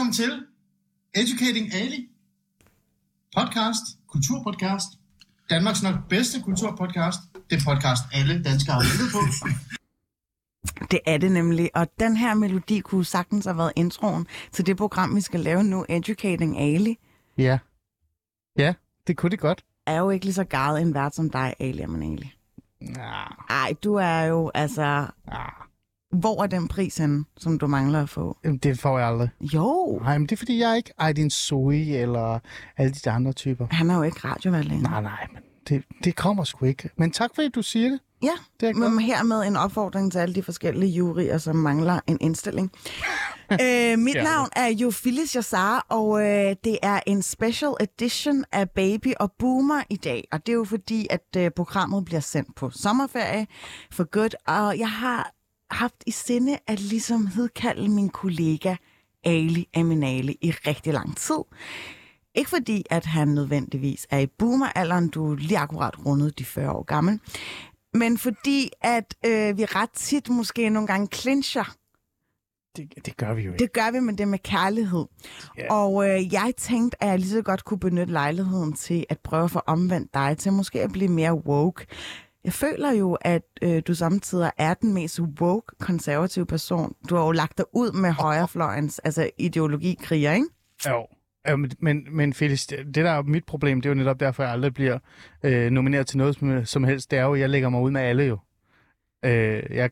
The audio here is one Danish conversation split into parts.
Velkommen til Educating Ali. Podcast, kulturpodcast. Danmarks nok bedste kulturpodcast. Det er podcast, alle danskere har ventet på. Det er det nemlig, og den her melodi kunne sagtens have været introen til det program, vi skal lave nu, Educating Ali. Ja. Ja, det kunne det godt. Er jo ikke lige så garet en vært som dig, Ali Ali. Nah, Ej, du er jo, altså... ah, Hvor er den pris henne, som du mangler at få? jamen, det får jeg aldrig. Jo, Nej, men det er fordi, jeg er ikke Aydin Zoe eller alle de andre typer. han er jo ikke radiovalg længere. Nej, nej, men det, det kommer sgu ikke. Men tak fordi du siger det. Ja, Det er men hermed en opfordring til alle de forskellige juryer, som mangler en indstilling. øh, mit Ja. navn er jo Phyllis Jassar, og øh, det er en special edition af Baby og Boomer i dag. Og det er jo fordi, at øh, programmet bliver sendt på sommerferie for godt. Og jeg har haft i sinde at ligesom hedkalde min kollega Ali Aminali i rigtig lang tid. Ikke fordi, at han nødvendigvis er i boomeralderen, du er lige akkurat rundet de 40 år gammel, men fordi, at øh, vi ret tit måske nogle gange clincher. Det, det gør vi jo ikke. Det gør vi med det med kærlighed. Ja. Og øh, jeg tænkte, at jeg lige så godt kunne benytte lejligheden til at prøve at få omvendt dig til måske at blive mere woke. Jeg føler jo, at øh, du samtidig er den mest woke konservative person. Du har jo lagt dig ud med højrefløjens altså ideologikriger, ikke? Jo. Ja, men, men, men Felix, det, der er mit problem, det er jo netop derfor, jeg aldrig bliver øh, nomineret til noget som, som helst. Det er jo, jeg lægger mig ud med alle jo. Øh, jeg,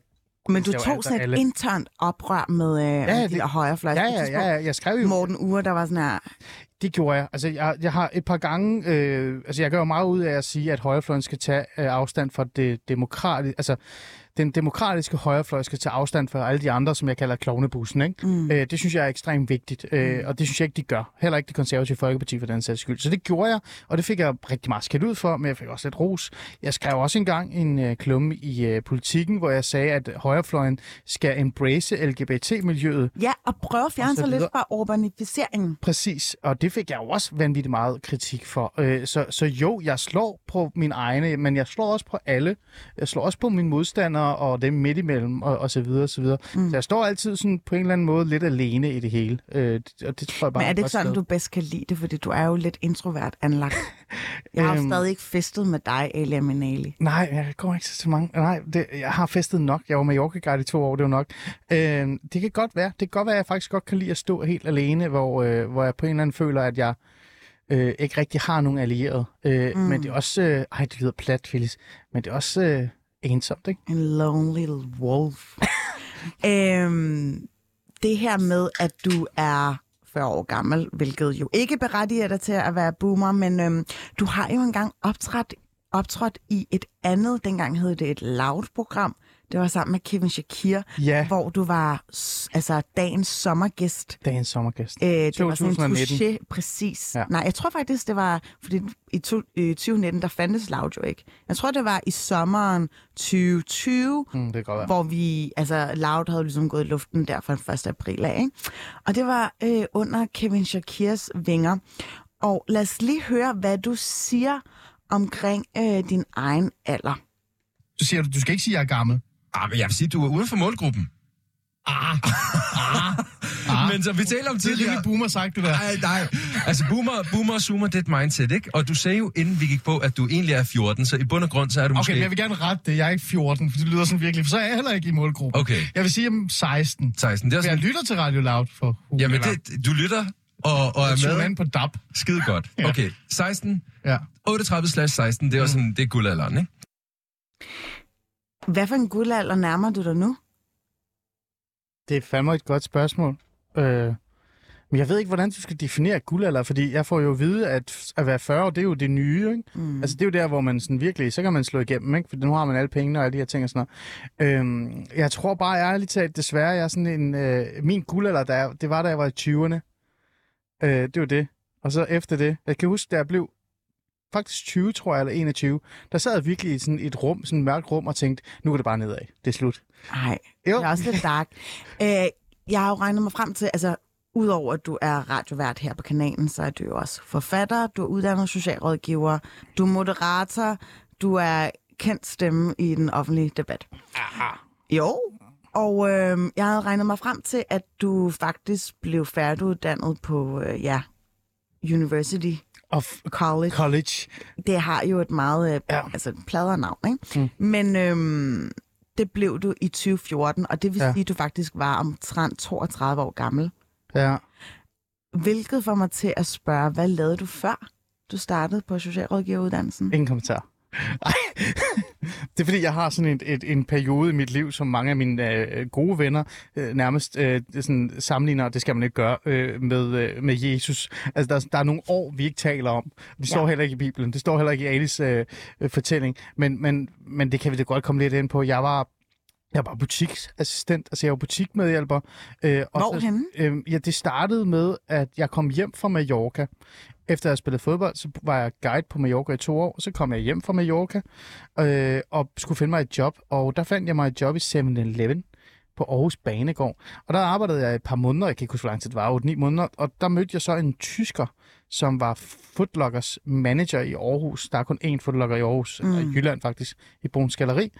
Men du tog sådan et alle. internt oprør med øh, ja, de det- højrefløjs. ja, ja, ja, ja, jeg skrev jo... Morten Ure, der var sådan her, det gjorde jeg. Altså, jeg, jeg har et par gange... Øh, altså, jeg gør jo meget ud af at sige, at højrefløjen skal tage øh, afstand fra det demokratiske... Altså, den demokratiske højrefløj skal tage afstand fra alle de andre, som jeg kalder klovnebussen. Ikke? Mm. Øh, det synes jeg er ekstremt vigtigt, øh, og det synes jeg ikke, de gør. Heller ikke det konservative Folkeparti for den sags skyld. Så det gjorde jeg, og det fik jeg rigtig meget skidt ud for, men jeg fik også lidt ros. Jeg skrev også engang en øh, klumme i øh, politikken, hvor jeg sagde, at højrefløjen skal embrace LGBT-miljøet. ja, og prøve at fjerne sig lidt fra urbaniseringen. Præcis, og det fik jeg jo også vanvittigt meget kritik for. Øh, så, så jo, jeg slår på min egne, men jeg slår også på alle. Jeg slår også på mine modstandere og dem midt imellem, og, og så videre, og så videre. Mm. Så jeg står altid sådan på en eller anden måde lidt alene i det hele. Øh, og det tror jeg bare Men er det ikke sådan, sted. du bedst kan lide det? Fordi du er jo lidt introvert anlagt. Jeg har Øhm. stadig ikke festet med dig, Elia Minali. Nej, jeg går ikke så mange. Nej, det, jeg har festet nok. Jeg var med Yorkegard i to år, det var nok. Øh, det kan godt være. Det kan godt være, at jeg faktisk godt kan lide at stå helt alene, hvor, øh, hvor jeg på en eller anden føler, at jeg øh, ikke rigtig har nogen allierede. Øh, mm. Men det er også... Øh, ej, det lyder plat, Phyllis. Men det er også øh, ensomt, ikke? En lonely wolf. øhm, det her med, at du er 40 år gammel, hvilket jo ikke berettiger dig til at være boomer, men øhm, du har jo engang optrådt, optrådt i et andet, dengang hed det et loud-program. Det var sammen med Kevin Shakir, Ja. hvor du var altså dagens sommergæst. Dagens sommergæst. Øh, det var sådan en 2019. touché, præcis. Ja. Ja. Nej, jeg tror faktisk, det var, fordi i to, øh, 2019, der fandtes Loud jo ikke. Jeg tror, det var i sommeren 2020, Mm, det godt være. hvor vi, altså Loud havde ligesom gået i luften der fra 1. april af, ikke? Og det var øh, under Kevin Shakirs vinger. Og lad os lige høre, hvad du siger omkring øh, din egen alder. Så siger du, du skal ikke sige, at jeg er gammel. Ah, men jeg vil sige, du er uden for målgruppen. Ah, ah. Men så vi taler om Det er tidligere... boomer sagt, det der. Nej, nej. Altså, boomer, boomer og zoomer, det er et mindset, ikke? Og du sagde jo, inden vi gik på, at du egentlig er 14, så i bund og grund, så er du Okay, måske... men jeg vil gerne rette det. Jeg er ikke 14, for det lyder sådan virkelig. For så er jeg heller ikke i målgruppen. Okay. Jeg vil sige om 16. 16. Det er For jeg sådan, lytter til Radio Loud for jamen, det, du lytter og, og Jeg er med. ind på DAB. Skide godt. Ja. Okay, 16. Ja. 38 slash 16, det er også sådan, det er guldalderen, ikke? Hvad for en guldalder nærmer du dig nu? Det er fandme et godt spørgsmål. Øh, men jeg ved ikke, hvordan du skal definere guldalder, fordi jeg får jo at vide, at at være 40 år, det er jo det nye, ikke? Mm. Altså, det er jo der, hvor man sådan virkelig, så kan man slå igennem, ikke? For nu har man alle pengene og alle de her ting og sådan noget. Øhm, jeg tror bare, ærligt talt, desværre, jeg er sådan en... Øh, min guldalder, der, er- det var, da jeg var i 20'erne. Øh, det var det. Og så efter det, jeg kan huske, da jeg blev faktisk 20, tror jeg, eller 21, der sad jeg virkelig i sådan et rum, sådan et mørkt rum, og tænkte, nu er det bare nedad. Det er slut. Nej, det er også lidt dark. øh, jeg har jo regnet mig frem til, altså udover at du er radiovært her på kanalen, så er du jo også forfatter, du er uddannet socialrådgiver, du er moderator, du er kendt stemme i den offentlige debat. Aha. Jo, og øh, jeg havde regnet mig frem til, at du faktisk blev færdiguddannet på, øh, ja, University Og College. college. Det har jo et meget, øh, Ja. altså pladernavn, ikke? Mm. Men øhm, det blev du i 2014, og det vil ja. sige, at du faktisk var omtrent 32 år gammel. Ja. Hvilket får mig til at spørge, hvad lavede du før du startede på socialrådgiveruddannelsen? Ingen kommentar. Ej. det er fordi, jeg har sådan et, et, en periode i mit liv, som mange af mine øh, gode venner øh, nærmest øh, sådan sammenligner, og det skal man ikke gøre, øh, med, øh, med Jesus. Altså, der, der er nogle år, vi ikke taler om. Det står Ja. heller ikke i Bibelen. Det står heller ikke i Alis øh, øh, fortælling. Men, men, men det kan vi da godt komme lidt ind på. Jeg var jeg var butiksassistent, altså jeg var butikmedhjælper. Øh, og så- Hvorhenne? Øh, ja, det startede med, at jeg kom hjem fra Mallorca. Efter jeg spillede fodbold, så var jeg guide på Mallorca i to år, så kom jeg hjem fra Mallorca øh, og skulle finde mig et job. Og der fandt jeg mig et job i 7-Eleven på Aarhus Banegård. Og der arbejdede jeg et par måneder, jeg kan ikke huske, hvor lang tid det var, 8-9 måneder, og der mødte jeg så en tysker, som var Footlockers manager i Aarhus. Der er kun én Footlocker i Aarhus, mm. i Jylland faktisk, i Bruns Galeri.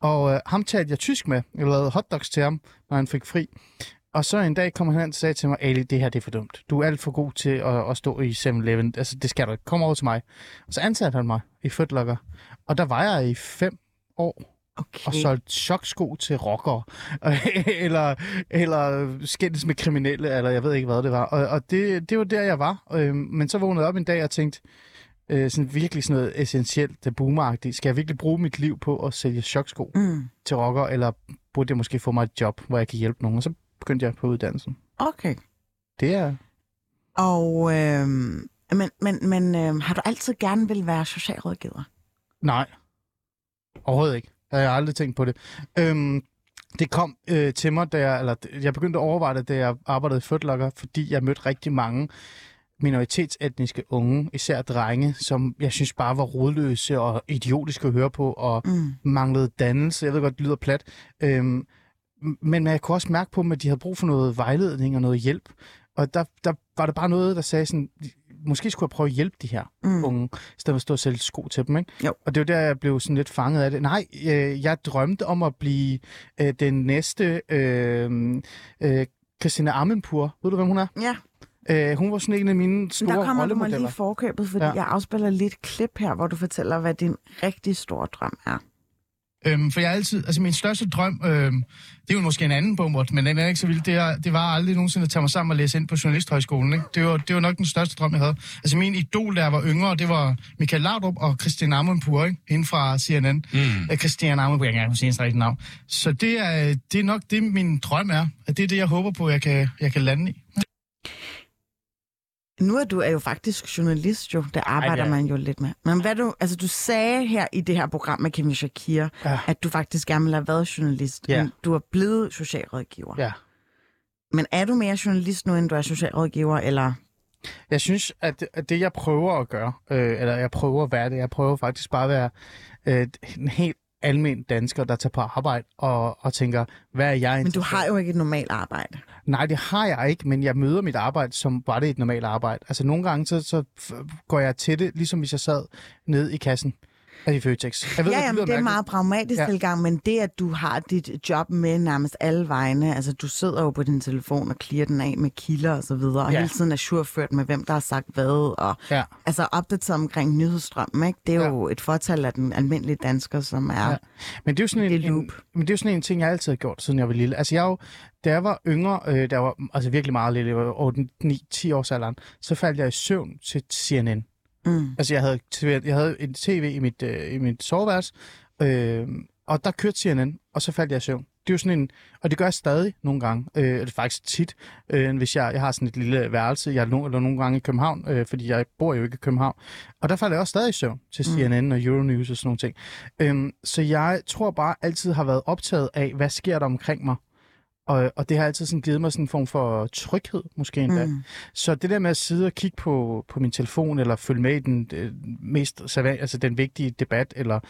Og øh, ham talte jeg tysk med. Jeg lavede hotdogs til ham, når han fik fri. Og så en dag kom han hen og sagde til mig, Ali, det her det er for dumt. Du er alt for god til at, at stå i 7-Eleven. Altså, det skal du ikke. Kom over til mig. Og så ansatte han mig i Footlocker. Og der var jeg i fem år Okay. og solgt choksko til rockere, eller, eller skændes med kriminelle, eller jeg ved ikke, hvad det var. Og, og det, det var der, jeg var. Øh, men så vågnede jeg op en dag og tænkte, øh, sådan virkelig sådan noget essentielt, det boomeragtigt. Skal jeg virkelig bruge mit liv på at sælge choksko Mm. til rockere, eller burde jeg måske få mig et job, hvor jeg kan hjælpe nogen? Og så begyndte jeg på uddannelsen. Okay. Det er... Og, øhm, men, men, men øhm, har du altid gerne vil være socialrådgiver? Nej. Overhovedet ikke. Jeg har aldrig tænkt på det. Øhm, det kom øh, til mig, da jeg, eller jeg begyndte at overveje det, da jeg arbejdede i Footlocker, fordi jeg mødte rigtig mange minoritetsetniske unge, især drenge, som jeg synes bare var rodløse og idiotiske at høre på, og Mm. manglede dannelse. Jeg ved godt, det lyder plat. Øhm, men jeg kunne også mærke på dem, at de havde brug for noget vejledning og noget hjælp. Og der, der var der bare noget, der sagde sådan, måske skulle jeg prøve at hjælpe de her Mm. unge, i stedet for at stå og sælge sko til dem. Ikke? Jo. Og det var der, jeg blev sådan lidt fanget af det. Nej, øh, jeg drømte om at blive øh, den næste øh, øh, Christina Amanpour. Ved du, hvem hun er? Ja, Øh, hun var sådan en af mine store der kommer du mig rollemodeller. lige i forkøbet, fordi ja. jeg afspiller lidt klip her, hvor du fortæller, hvad din rigtig store drøm er. Øhm, for jeg altid, altså min største drøm, øhm, det er jo måske en anden bommert, men den er ikke så vild, det, er, det var aldrig nogensinde at tage mig sammen og læse ind på Journalisthøjskolen. Ikke? Det, var, det var nok den største drøm, jeg havde. Altså min idol, jeg var yngre, det var Michael Laudrup og Christian Amunpur, ikke? hende fra CNN. Mm. Øh, Christian Amunpur, jeg kan ikke sige hendes rigtige navn. Så det er, det er nok det, min drøm er. At det er det, jeg håber på, jeg kan, jeg kan lande i. Nu er du er jo faktisk journalist, jo. Det arbejder det er- man jo lidt med. Men hvad du, altså du sagde her i det her program med Kim Shakir, Ja. at du faktisk gerne ville have været journalist, Ja. men du er blevet socialrådgiver. Ja. Men er du mere journalist nu, end du er socialrådgiver, eller? Jeg synes, at det, at det jeg prøver at gøre, øh, eller jeg prøver at være det, jeg prøver faktisk bare at være øh, en helt almindelig dansker, der tager på arbejde og, og tænker, hvad er jeg Men du har jo ikke et normalt arbejde. Nej, det har jeg ikke, men jeg møder mit arbejde, som var det et normalt arbejde. Altså nogle gange, så, så går jeg til det, ligesom hvis jeg sad nede i kassen af i Føtex. Jeg ved, ja, jamen, lyder det er mærkeligt. meget pragmatisk Ja. tilgang, men det, at du har dit job med nærmest alle vegne, altså du sidder jo på din telefon og clear den af med kilder og så videre, og Ja. hele tiden er surført med, hvem der har sagt hvad, og Ja. altså opdateret omkring nyhedsstrømmen, ikke? Det er Ja. jo et fortal af den almindelige dansker, som er... Ja. Men det er jo sådan en, Det er loop. en, men det er jo sådan en ting, jeg altid har gjort, siden jeg var lille. Altså jeg er jo, da jeg var yngre, øh, der var altså virkelig meget lille, jeg var 8, 9, 10 års alderen, så faldt jeg i søvn til CNN. Mm. Altså jeg havde, jeg havde en tv i mit, øh, i mit soveværelse, øh, og der kørte CNN, og så faldt jeg i søvn. det er jo sådan en, og det gør jeg stadig nogle gange, øh, det er faktisk tit, øh, hvis jeg, jeg har sådan et lille værelse, jeg er no, eller nogle gange i København, øh, fordi jeg bor jo ikke i København, og der falder jeg også stadig i søvn til CNN mm. og Euronews og sådan nogle ting. Øhm, så jeg tror bare altid har været optaget af, hvad sker der omkring mig, og, og det har altid sådan givet mig sådan en form for tryghed, måske endda. Mm. Så det der med at sidde og kigge på, på min telefon, eller følge med i den øh, mest altså den vigtige debat, eller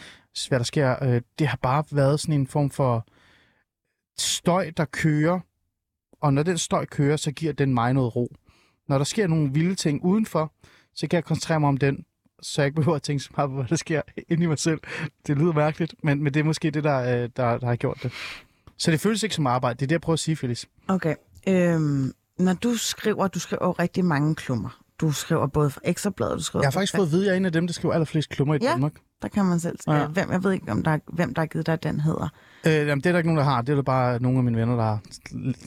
hvad der sker, øh, det har bare været sådan en form for støj, der kører. Og når den støj kører, så giver den mig noget ro. Når der sker nogle vilde ting udenfor, så kan jeg koncentrere mig om den, så jeg ikke behøver at tænke så meget på, hvad der sker inde i mig selv. Det lyder mærkeligt, men, men det er måske det, der, øh, der, der har gjort det. Så det føles ikke som arbejde. Det er det, jeg prøver at sige, Felix. Okay. Øhm, når du skriver, du skriver rigtig mange klummer. Du skriver både for Ekstrabladet, du skriver Jeg har faktisk fået at vide, at jeg er en af dem, der skriver allerflest klummer i ja, Danmark. der kan man selv skrive. Ja. Hvem, jeg ved ikke, om der er, hvem der har givet dig, den hedder. Øh, jamen, det er der ikke nogen, der har. Det er der bare nogle af mine venner, der har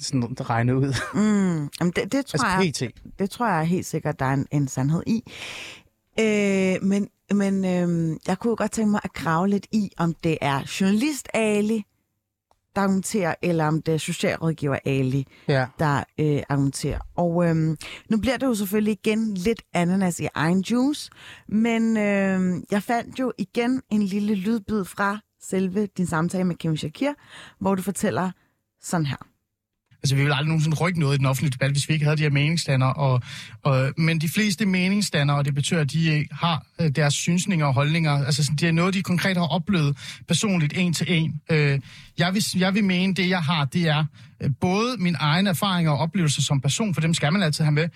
sådan regnet ud. Mm, jamen det, det, tror altså, jeg, det tror jeg helt sikkert, der er en, en sandhed i. Øh, men men øh, jeg kunne godt tænke mig at grave lidt i, om det er journalist Ali, der argumenterer, eller om det er socialrådgiver Ali, ja. der øh, argumenterer. Og øh, nu bliver det jo selvfølgelig igen lidt ananas i egen juice, men øh, jeg fandt jo igen en lille lydbid fra selve din samtale med Kim Shakir, hvor du fortæller sådan her. Altså, vi ville aldrig nogensinde rykke noget i den offentlige debat, hvis vi ikke havde de her meningsstander. Og, og, men de fleste meningsstander, og det de øh, har øh, deres synsninger og holdninger. Altså, det er noget, de konkret har oplevet personligt en til en. Øh, jeg, vil, jeg vil mene, det jeg har, det er øh, både min egen erfaring og oplevelser som person, for dem skal man altid have med,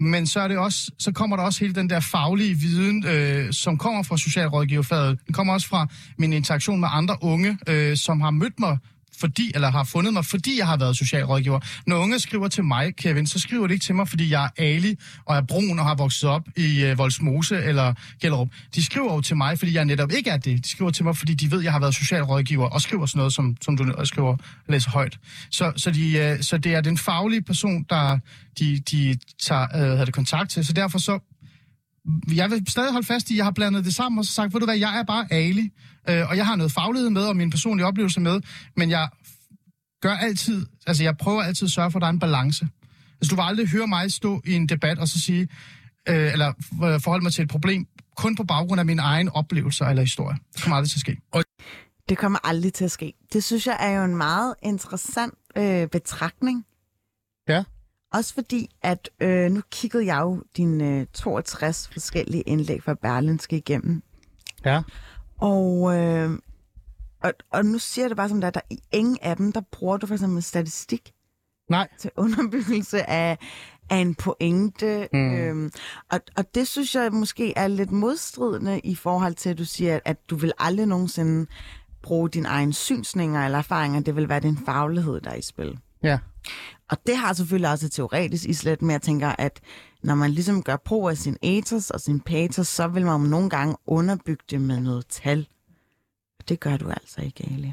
men så, er det også, så kommer der også hele den der faglige viden, øh, som kommer fra socialrådgiverfaget. Den kommer også fra min interaktion med andre unge, øh, som har mødt mig fordi, eller har fundet mig, fordi jeg har været socialrådgiver. Når unge skriver til mig, Kevin, så skriver de ikke til mig, fordi jeg er Ali og er brun og har vokset op i øh, Volsmose eller Gellerup. De skriver jo til mig, fordi jeg netop ikke er det. De skriver til mig, fordi de ved, jeg har været socialrådgiver og skriver sådan noget, som, som du skriver, læser højt. Så, så, de, øh, så det er den faglige person, der de, de tager øh, havde kontakt til. Så derfor så jeg vil stadig holde fast i, at jeg har blandet det sammen og så sagt, ved du hvad, jeg er bare Ali, øh, og jeg har noget faglighed med og min personlige oplevelse med, men jeg gør altid, altså jeg prøver altid at sørge for, at der er en balance. Altså du vil aldrig høre mig stå i en debat og så sige, øh, eller forholde mig til et problem, kun på baggrund af mine egne oplevelser eller historie. Det kommer aldrig til at ske. Og det kommer aldrig til at ske. Det synes jeg er jo en meget interessant øh, betragtning. Også fordi, at øh, nu kiggede jeg jo dine øh, 62 forskellige indlæg fra Berlinske igennem. Ja. Og, øh, og, og nu siger jeg det bare som der, der i ingen af dem, der bruger du for eksempel statistik. Nej. Til underbyggelse af, af en pointe. Mm. Øhm, og, og det synes jeg måske er lidt modstridende i forhold til, at du siger, at du vil aldrig nogensinde bruge dine egne synsninger eller erfaringer. Det vil være din faglighed, der er i spil. Ja. Og det har selvfølgelig også et teoretisk islet, men jeg tænker, at når man ligesom gør brug af sin ethos og sin patos, så vil man nogle gange underbygge det med noget tal. Det gør du altså ikke, Ali.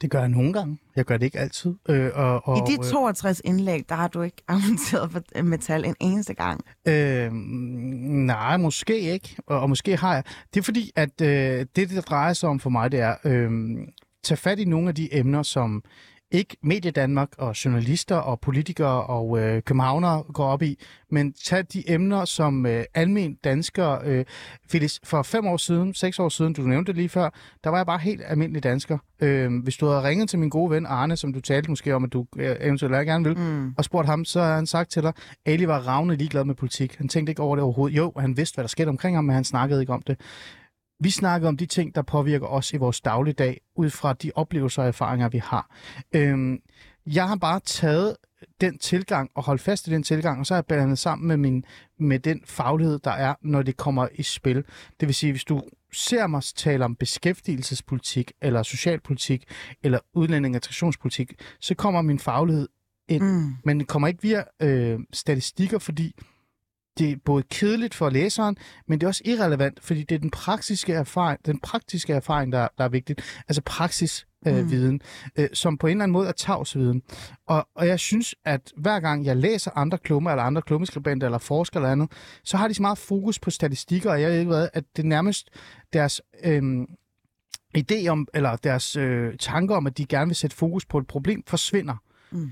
Det gør jeg nogle gange. Jeg gør det ikke altid. Øh, og, og, I de 62 indlæg, der har du ikke argumenteret for metal en eneste gang? Øh, nej, måske ikke. Og, og måske har jeg. Det er fordi, at øh, det, det drejer sig om for mig, det er øh, tage fat i nogle af de emner, som ikke Medie Danmark og journalister og politikere og øh, københavnere går op i, men tag de emner, som øh, almen dansker... Øh, Felix, for fem år siden, seks år siden, du nævnte det lige før, der var jeg bare helt almindelig dansker. Øh, hvis du havde ringet til min gode ven Arne, som du talte måske om, at du øh, eventuelt gerne vil, mm. og spurgt ham, så har han sagt til dig, Ali var ravne ligeglad med politik. Han tænkte ikke over det overhovedet. Jo, han vidste, hvad der skete omkring ham, men han snakkede ikke om det. Vi snakker om de ting, der påvirker os i vores dagligdag, ud fra de oplevelser og erfaringer, vi har. Øhm, jeg har bare taget den tilgang og holdt fast i den tilgang, og så har jeg blandet sammen med, min, med den faglighed, der er, når det kommer i spil. Det vil sige, hvis du ser mig tale om beskæftigelsespolitik, eller socialpolitik, eller udlænding- og integrationspolitik, så kommer min faglighed ind. Mm. Men det kommer ikke via øh, statistikker, fordi det er både kedeligt for læseren, men det er også irrelevant, fordi det er den praktiske erfaring, den praktiske erfaring der, der er vigtigt. Altså praksis øh, mm. viden, øh, som på en eller anden måde er tavsviden. Og, og jeg synes, at hver gang jeg læser andre klummer, eller andre klummeskribenter, eller forskere eller andet, så har de så meget fokus på statistikker, og jeg ved ikke hvad, at det nærmest deres... Øh, idé om, eller deres øh, tanker om, at de gerne vil sætte fokus på et problem, forsvinder. Mm.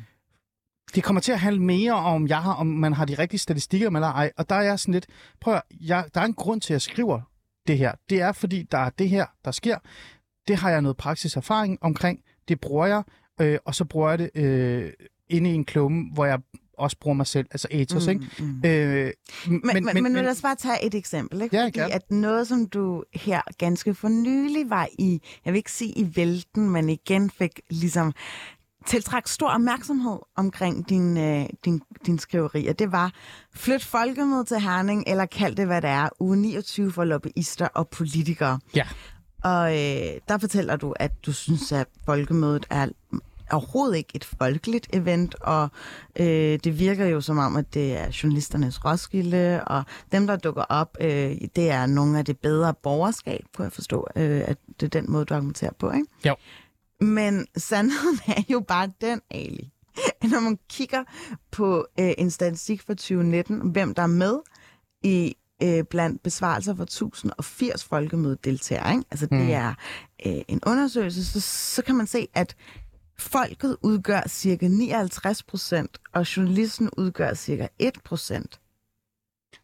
Det kommer til at handle mere om, jeg har, om man har de rigtige statistikker med eller ej. Og der er jeg sådan lidt, prøv at, jeg, der er en grund til, at jeg skriver det her. Det er, fordi der er det her, der sker. Det har jeg noget praksiserfaring omkring. Det bruger jeg, øh, og så bruger jeg det øh, inde i en klumme, hvor jeg også bruger mig selv, altså ethos, mm, ikke? Mm. Øh, Men, men, men, men lad os bare tage et eksempel. Ikke? Ja, Fordi gerne. at noget, som du her ganske for nylig var i, jeg vil ikke sige i vælten, men igen fik ligesom tiltræk stor opmærksomhed omkring din, øh, din, din skriveri, og det var flyt folkemødet til Herning, eller kald det, hvad det er, uge 29 for lobbyister og politikere. Ja. Og øh, der fortæller du, at du synes, at folkemødet er overhovedet ikke et folkeligt event, og øh, det virker jo som om, at det er journalisternes Roskilde, og dem, der dukker op, øh, det er nogle af det bedre borgerskab, kunne jeg forstå, øh, at det er den måde, du argumenterer på, ikke? Jo. Men sandheden er jo bare den, Ali. Når man kigger på øh, en statistik fra 2019, hvem der er med i øh, blandt besvarelser for 1080 folkemødedeltagere, ikke? altså det Mm. er øh, en undersøgelse, så, så kan man se, at folket udgør cirka 59 procent, og journalisten udgør cirka 1 procent.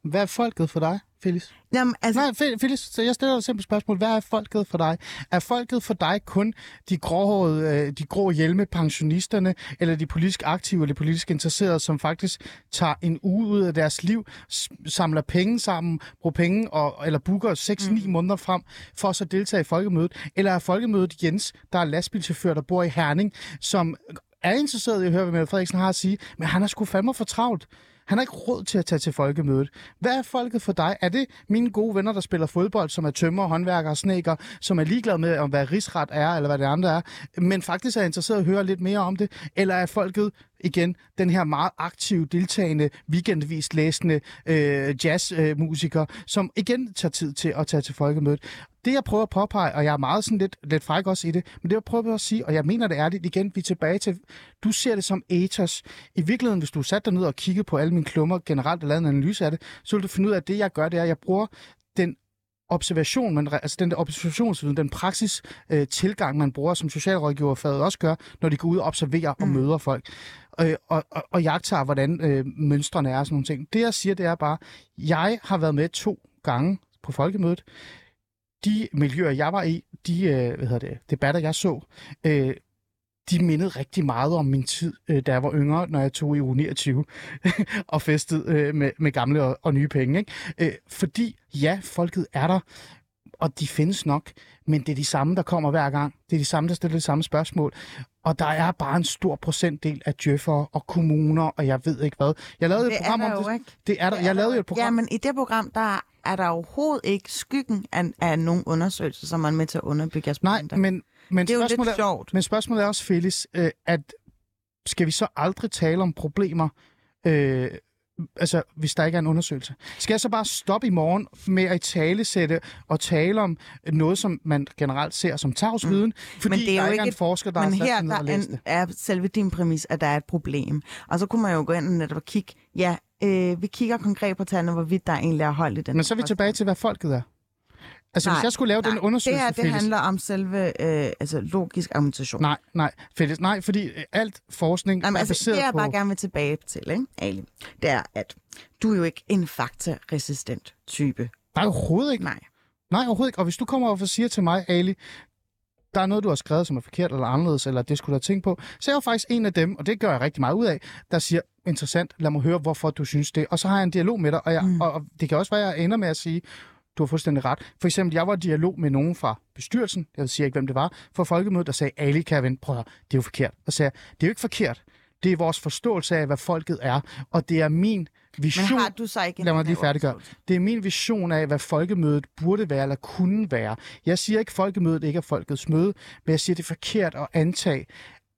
hvad er folket for dig, Phyllis? Jamen, altså, Nej, Fe- Phyllis, så jeg stiller dig et simpelt spørgsmål. Hvad er folket for dig? Er folket for dig kun de gråhårede, øh, de grå hjelme pensionisterne, eller de politisk aktive eller de politisk interesserede, som faktisk tager en uge ud af deres liv, samler penge sammen, bruger penge, og, eller booker 6-9 mm. måneder frem, for at så deltage i folkemødet? Eller er folkemødet Jens, der er lastbilchauffør, der bor i Herning, som er interesseret i at høre, hvad Mette Frederiksen har at sige, men han er sgu fandme for travlt. Han har ikke råd til at tage til folkemødet. Hvad er folket for dig? Er det mine gode venner, der spiller fodbold, som er tømmer, håndværkere og snækker, som er ligeglade med, om hvad rigsret er, eller hvad det andre er, men faktisk er interesseret i at høre lidt mere om det? Eller er folket igen den her meget aktive, deltagende, weekendvis læsende øh, jazzmusiker, øh, som igen tager tid til at tage til folkemødet? Det, jeg prøver at påpege, og jeg er meget sådan lidt, lidt fræk også i det, men det, jeg prøver at sige, og jeg mener det ærligt igen, vi er tilbage til, du ser det som ethos. I virkeligheden, hvis du satte dig ned og kiggede på alle mine klummer generelt og lavede en analyse af det, så vil du finde ud af, at det, jeg gør, det er, at jeg bruger den observation, man, altså den der observationsviden, den praksis øh, tilgang, man bruger som socialrådgiverfaget også gør, når de går ud og observerer og møder folk, øh, og, og, og jagter, hvordan øh, mønstrene er og sådan nogle ting. Det, jeg siger, det er bare, jeg har været med to gange på folkemødet. De miljøer, jeg var i, de øh, hvad hedder det, debatter, jeg så, øh, de mindede rigtig meget om min tid, øh, da jeg var yngre, når jeg tog i uge 29 og festede øh, med, med gamle og, og nye penge. Ikke? Øh, fordi ja, folket er der, og de findes nok, men det er de samme, der kommer hver gang. Det er de samme, der stiller det samme spørgsmål. Og der er bare en stor procentdel af djøffere og kommuner, og jeg ved ikke hvad. Jeg lavede det et er program der om jo det. ikke. Det er der. Det er Jeg lavede der jo et program. Ja, men i det program, der er der overhovedet ikke skyggen af, af nogen undersøgelser, som man er med til at underbygge jeres Nej, pointer. men, men, det er jo spørgsmålet lidt sjovt. men spørgsmålet er også, Felix, øh, at skal vi så aldrig tale om problemer, øh, altså hvis der ikke er en undersøgelse? Skal jeg så bare stoppe i morgen med at talesætte og tale om noget, som man generelt ser som tavsviden, mm. fordi Men det er der jo ikke er en forsker, der Men har sat her der er, er selve din præmis, at der er et problem. Og så kunne man jo gå ind og netop kigge, ja, øh, vi kigger konkret på tallene, hvorvidt der egentlig er hold i den. Men så er vi tilbage til, hvad folket er. Altså, nej, hvis jeg skulle lave den undersøgelse, det her, det handler om selve øh, altså, logisk argumentation. Nej, nej, Felix, nej, fordi øh, alt forskning Jamen, er altså, baseret det, jeg på... bare gerne vil tilbage til, ikke, Ali, det er, at du er jo ikke en faktaresistent type. Nej, overhovedet ikke. Nej. Nej, overhovedet ikke. Og hvis du kommer og siger til mig, Ali, der er noget, du har skrevet, som er forkert eller anderledes, eller det skulle du have tænkt på, så er jeg jo faktisk en af dem, og det gør jeg rigtig meget ud af, der siger, interessant, lad mig høre, hvorfor du synes det. Og så har jeg en dialog med dig, og, jeg, mm. og, og det kan også være, at jeg ender med at sige, du har fuldstændig ret. For eksempel, jeg var i dialog med nogen fra bestyrelsen, jeg siger ikke, hvem det var, for folkemødet, der sagde, Ali, vente? Prøv at det er jo forkert. Og sagde, det er jo ikke forkert. Det er vores forståelse af, hvad folket er, og det er min vision. Men har du så ikke Lad mig lige færdiggøre. Det er min vision af, hvad folkemødet burde være eller kunne være. Jeg siger ikke, at folkemødet ikke er folkets møde, men jeg siger, det er forkert at antage,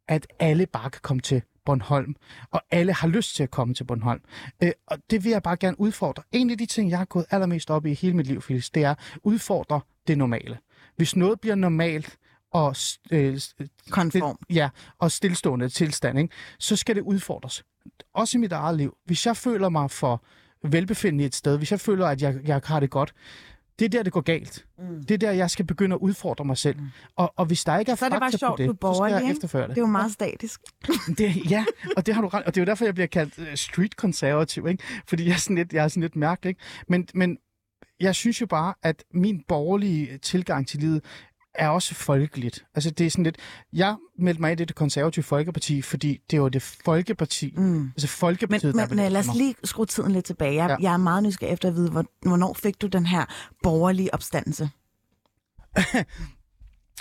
at alle bare kan komme til Bornholm, og alle har lyst til at komme til Bornholm. Øh, og det vil jeg bare gerne udfordre. En af de ting, jeg har gået allermest op i i hele mit liv, Felix, det er at udfordre det normale. Hvis noget bliver normalt, og, øh, Konform. ja, og stillestående tilstand, ikke? så skal det udfordres. Også i mit eget liv. Hvis jeg føler mig for velbefindende et sted, hvis jeg føler, at jeg, jeg har det godt, det er der, det går galt. Mm. Det er der, jeg skal begynde at udfordre mig selv. Mm. Og, og hvis der ikke er Så er det bare sjovt, på det, du er så skal borgerlig, jeg ikke? efterføre det. Det er jo meget statisk. det. Ja, og det har du ret. Og det er jo derfor, jeg bliver kaldt uh, street konservativ, ikke? Fordi jeg er sådan lidt, jeg er sådan lidt mærkelig, ikke? Men, men jeg synes jo bare, at min borgerlige tilgang til livet er også folkeligt. Altså det er sådan lidt, jeg meldte mig ind i det konservative folkeparti, fordi det var det folkeparti, mm. altså folkepartiet, Men, der men øh, lad os lige skrue tiden lidt tilbage. Jeg, Ja. jeg er meget nysgerrig efter at vide, hvor, hvornår fik du den her borgerlige opstandelse?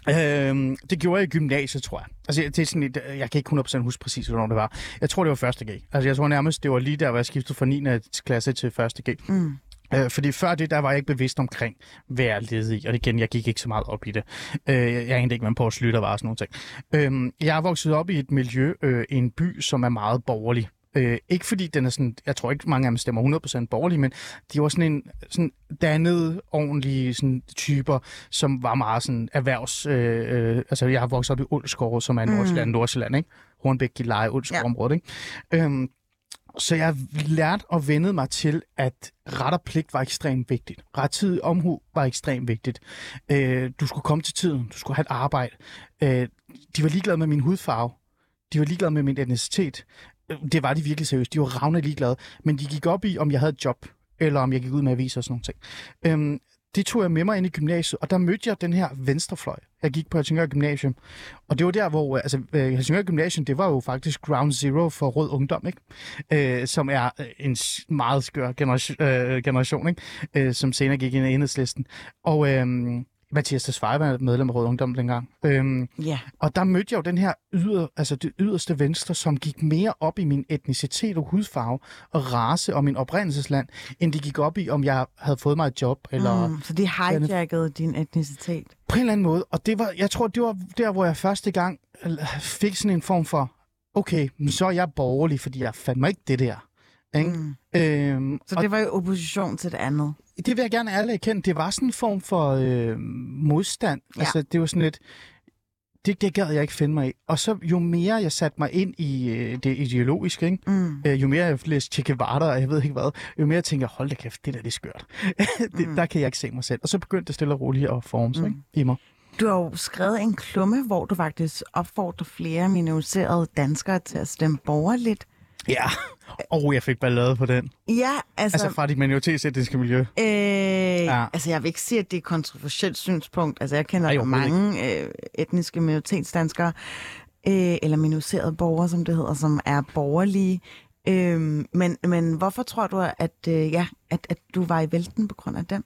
Øhm, det gjorde jeg i gymnasiet, tror jeg. Altså, det er sådan et, jeg kan ikke 100% huske præcis, hvornår det var. Jeg tror, det var første G. Altså, jeg tror nærmest, det var lige der, hvor jeg skiftede fra 9. klasse til første G. Mm. Øh, fordi før det, der var jeg ikke bevidst omkring, hvad jeg levede i. Og igen, jeg gik ikke så meget op i det. Øh, jeg anede ikke, hvad Poul Slytter var og sådan nogle ting. Øh, jeg er vokset op i et miljø øh, i en by, som er meget borgerlig. Øh, ikke fordi den er sådan, jeg tror ikke mange af dem stemmer 100% borgerlige, men de var sådan en sådan dannede, ordentlige sådan, typer, som var meget sådan erhvervs... Øh, øh, altså, jeg har vokset op i Ulskov, som er Nordsjælland, mm. Nordsjælland, ikke? Hornbæk, Gilleleje, Ulskov-området, ikke? Øhm, så jeg lærte og vendede mig til, at ret og pligt var ekstremt vigtigt. Rettidig omhu var ekstremt vigtigt. Øh, du skulle komme til tiden, du skulle have et arbejde. Øh, de var ligeglade med min hudfarve. De var ligeglade med min etnicitet. Øh, det var de virkelig seriøst. De var ravne ligeglade. Men de gik op i, om jeg havde et job, eller om jeg gik ud med aviser og sådan noget. Øhm, det tog jeg med mig ind i gymnasiet, og der mødte jeg den her venstrefløj. Jeg gik på Helsingør Gymnasium, og det var der, hvor øh, altså, øh, Helsingør Gymnasium, det var jo faktisk ground zero for Rød Ungdom, ikke? Øh, som er øh, en meget skør generation, øh, generation ikke? Øh, som senere gik ind i enhedslisten. Og øh, Mathias Tesfaye var medlem af Rød Ungdom dengang. Øh, Ja. og der mødte jeg jo den her yder, altså det yderste venstre, som gik mere op i min etnicitet og hudfarve og race og min oprindelsesland, end de gik op i, om jeg havde fået mig et job, eller Mm, så de hijackede din etnicitet. på en eller anden måde. Og det var, jeg tror, det var der, hvor jeg første gang øh, fik sådan en form for, okay, så er jeg borgerlig, fordi jeg fandt mig ikke det der. Ikke? Mm. Øhm, Så det var jo opposition til det andet. det vil jeg gerne ærligt erkende. Det var sådan en form for øh, modstand. Ja. Altså, det var sådan lidt... Det, det gad jeg ikke finde mig i. Og så jo mere jeg satte mig ind i øh, det ideologiske, ikke? Mm. Øh, jo mere jeg læste Che Guevara, og jeg ved ikke hvad, jo mere jeg tænker, hold da kæft, det der det er skørt. det, Mm. Der kan jeg ikke se mig selv. Og så begyndte det stille og roligt at forme sig Mm. ikke? i mig. Du har jo skrevet en klumme, hvor du faktisk opfordrer flere minoriserede danskere til at stemme borgerligt. Ja, og jeg fik ballade på den. Ja, altså... Altså fra de minoritetsetniske miljø. Øh, Ja. Altså, jeg vil ikke sige, at det er et kontroversielt synspunkt. Altså, jeg kender Ej, overhovedet mange øh, etniske minoritetsdanskere, øh, eller minoriserede borgere, som det hedder, som er borgerlige. Øh, men, men hvorfor tror du, at, øh, ja, at, at du var i vælten på grund af dem?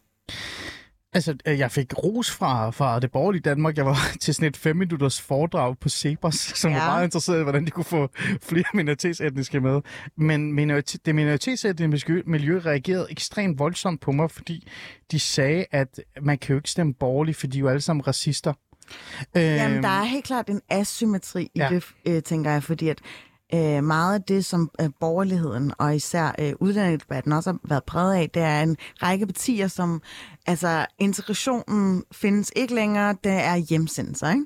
Altså, øh, jeg fik ros fra, fra det borgerlige Danmark. Jeg var til sådan et fem minutters foredrag på Cepos, som ja. var meget interesseret i, hvordan de kunne få flere minoritetsetniske med. Men minorite- det minoritetsetniske miljø reagerede ekstremt voldsomt på mig, fordi de sagde, at man kan jo ikke stemme borgerligt, for de er jo alle sammen racister. Jamen, der er helt klart en asymmetri i ja. det, øh, tænker jeg, fordi at øh, meget af det, som øh, borgerligheden og især øh, udlændingedebatten også har været præget af, det er en række partier, som, altså integrationen findes ikke længere, det er hjemsendelser, ikke?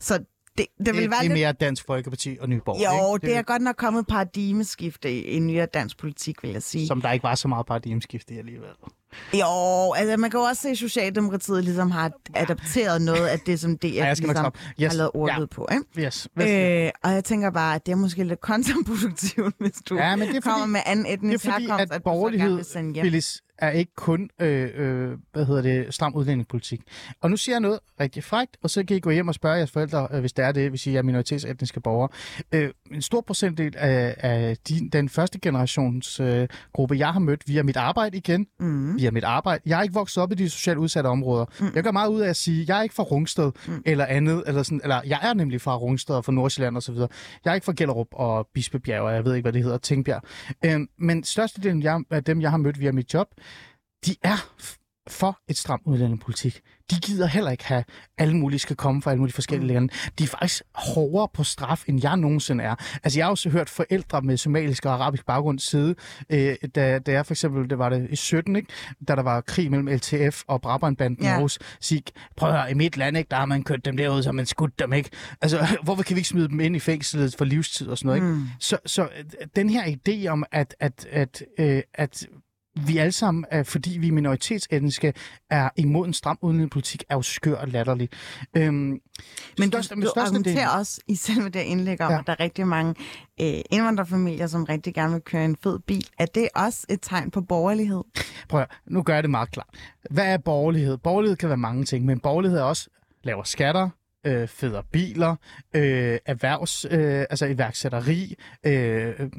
Så det, det vil det, være det er mere Dansk Folkeparti og Nye Borgerlige. Jo, ikke? det er godt nok kommet et paradigmeskifte i, i nyere dansk politik, vil jeg sige. Som der ikke var så meget paradigmeskifte i alligevel. Jo, altså man kan jo også se, at Socialdemokratiet ligesom har adapteret noget af det, som DF Ja, jeg skal nok ligesom. Yes. har lavet Ja. ordlyd på, ikke? Yes. Øh, og jeg tænker bare, at det er måske lidt kontraproduktivt, hvis du Ja, men det er kommer fordi- med anden Det er etnisk fordi, herkomst, at gerne borgerlighed. Phyllis, er ikke kun øh, øh, hvad hedder det, stram udlændingepolitik. Og nu siger jeg noget rigtig frækt, og så kan I gå hjem og spørge jeres forældre, øh, hvis det er det, hvis I er minoritetsetniske borgere. Øh, en stor procentdel af, af de, den første generations øh, gruppe, jeg har mødt via mit arbejde igen, Mm. via mit arbejde. Jeg er ikke vokset op i de socialt udsatte områder. Mm. Jeg gør meget ud af at sige, jeg er ikke fra Rungsted mm. eller andet, eller, sådan, eller jeg er nemlig fra Rungsted og fra Nordsjælland osv. Jeg er ikke fra Gellerup og Bispebjerg, og jeg ved ikke, hvad det hedder, Tingbjerg. Øhm, men størstedelen af dem, jeg har mødt via mit job, de er for et stramt udlændingepolitik. De gider heller ikke have, alle mulige skal komme fra alle mulige forskellige lande. De er faktisk hårdere på straf, end jeg nogensinde er. Altså, jeg har også hørt forældre med somalisk og arabisk baggrund sidde, øh, da, da jeg for eksempel, det var det i 17, ikke? da der var krig mellem LTF og Brabrandbanden Ja. ja. Aarhus, sige, prøv at høre, i mit land, ikke, der har man kørt dem derud, så man skudt dem, ikke? Altså, hvorfor kan vi ikke smide dem ind i fængslet for livstid og sådan noget, ikke? Mm. Så, så øh, den her idé om, at, at, at, øh, at vi alle sammen, er, fordi vi er minoritetsetniske, er imod en stram udenrigspolitik, er jo skør og latterlig. Øhm, Men du, største- du største argumenterer del- også i selve det indlæg om, Ja. at der er rigtig mange øh, indvandrerfamilier, som rigtig gerne vil køre en fed bil. Er det også et tegn på borgerlighed? Prøv at, nu gør jeg det meget klart. Hvad er borgerlighed? Borgerlighed kan være mange ting, men borgerlighed er også lavere skatter, øh, federe biler, øh, erhvervs, øh, altså iværksætteri, øh, øh,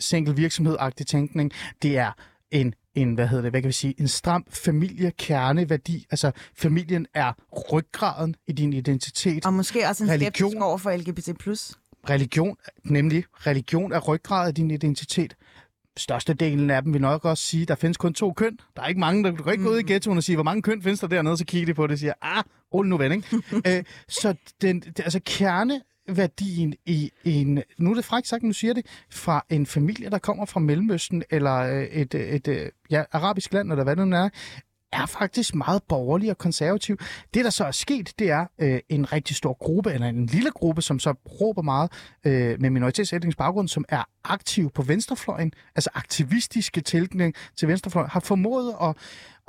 single virksomhed tænkning. Det er en, en, hvad hedder det, hvad kan vi sige, en stram familiekerneværdi. Altså, familien er ryggraden i din identitet. Og måske også en Religion. skeptisk over for LGBT+. Religion, nemlig religion er ryggrad af din identitet. Størstedelen af dem vil nok også sige, at der findes kun to køn. Der er ikke mange, der du kan ikke gå ud i ghettoen og sige, hvor mange køn findes der dernede, så kigger de på det og siger, ah, hold nu ven, ikke? øh, så den, altså værdien i en, nu er det frækt sagt, nu siger det, fra en familie, der kommer fra Mellemøsten, eller øh, et, øh, et, et ja, arabisk land, eller hvad det nu er, er faktisk meget borgerlig og konservativ. Det, der så er sket, det er øh, en rigtig stor gruppe, eller en lille gruppe, som så råber meget øh, med minoritetsætningsbaggrund, som er aktiv på venstrefløjen, altså aktivistiske tilknytning til venstrefløjen, har formået at,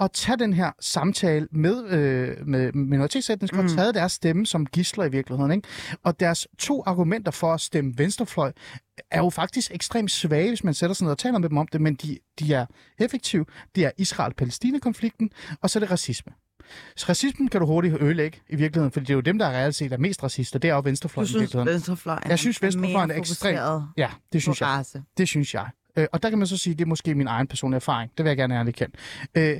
at tage den her samtale med, øh, med minoritetsetnisk mm. og taget deres stemme som gisler i virkeligheden. Ikke? Og deres to argumenter for at stemme venstrefløj er jo faktisk ekstremt svage, hvis man sætter sig ned og taler med dem om det, men de, de er effektive. Det er Israel-Palæstina-konflikten, og så er det racisme. Så racismen kan du hurtigt ødelægge i virkeligheden, fordi det er jo dem, der er reelt set er mest racister. Det er jo Du venstrefløjen i synes, virkeligheden. venstrefløjen Jeg synes, venstrefløjen er mere ekstremt... Ja, det synes jeg. race. Det synes jeg. Øh, og der kan man så sige, at det er måske min egen personlige erfaring. Det vil jeg gerne ærligt kende. Øh,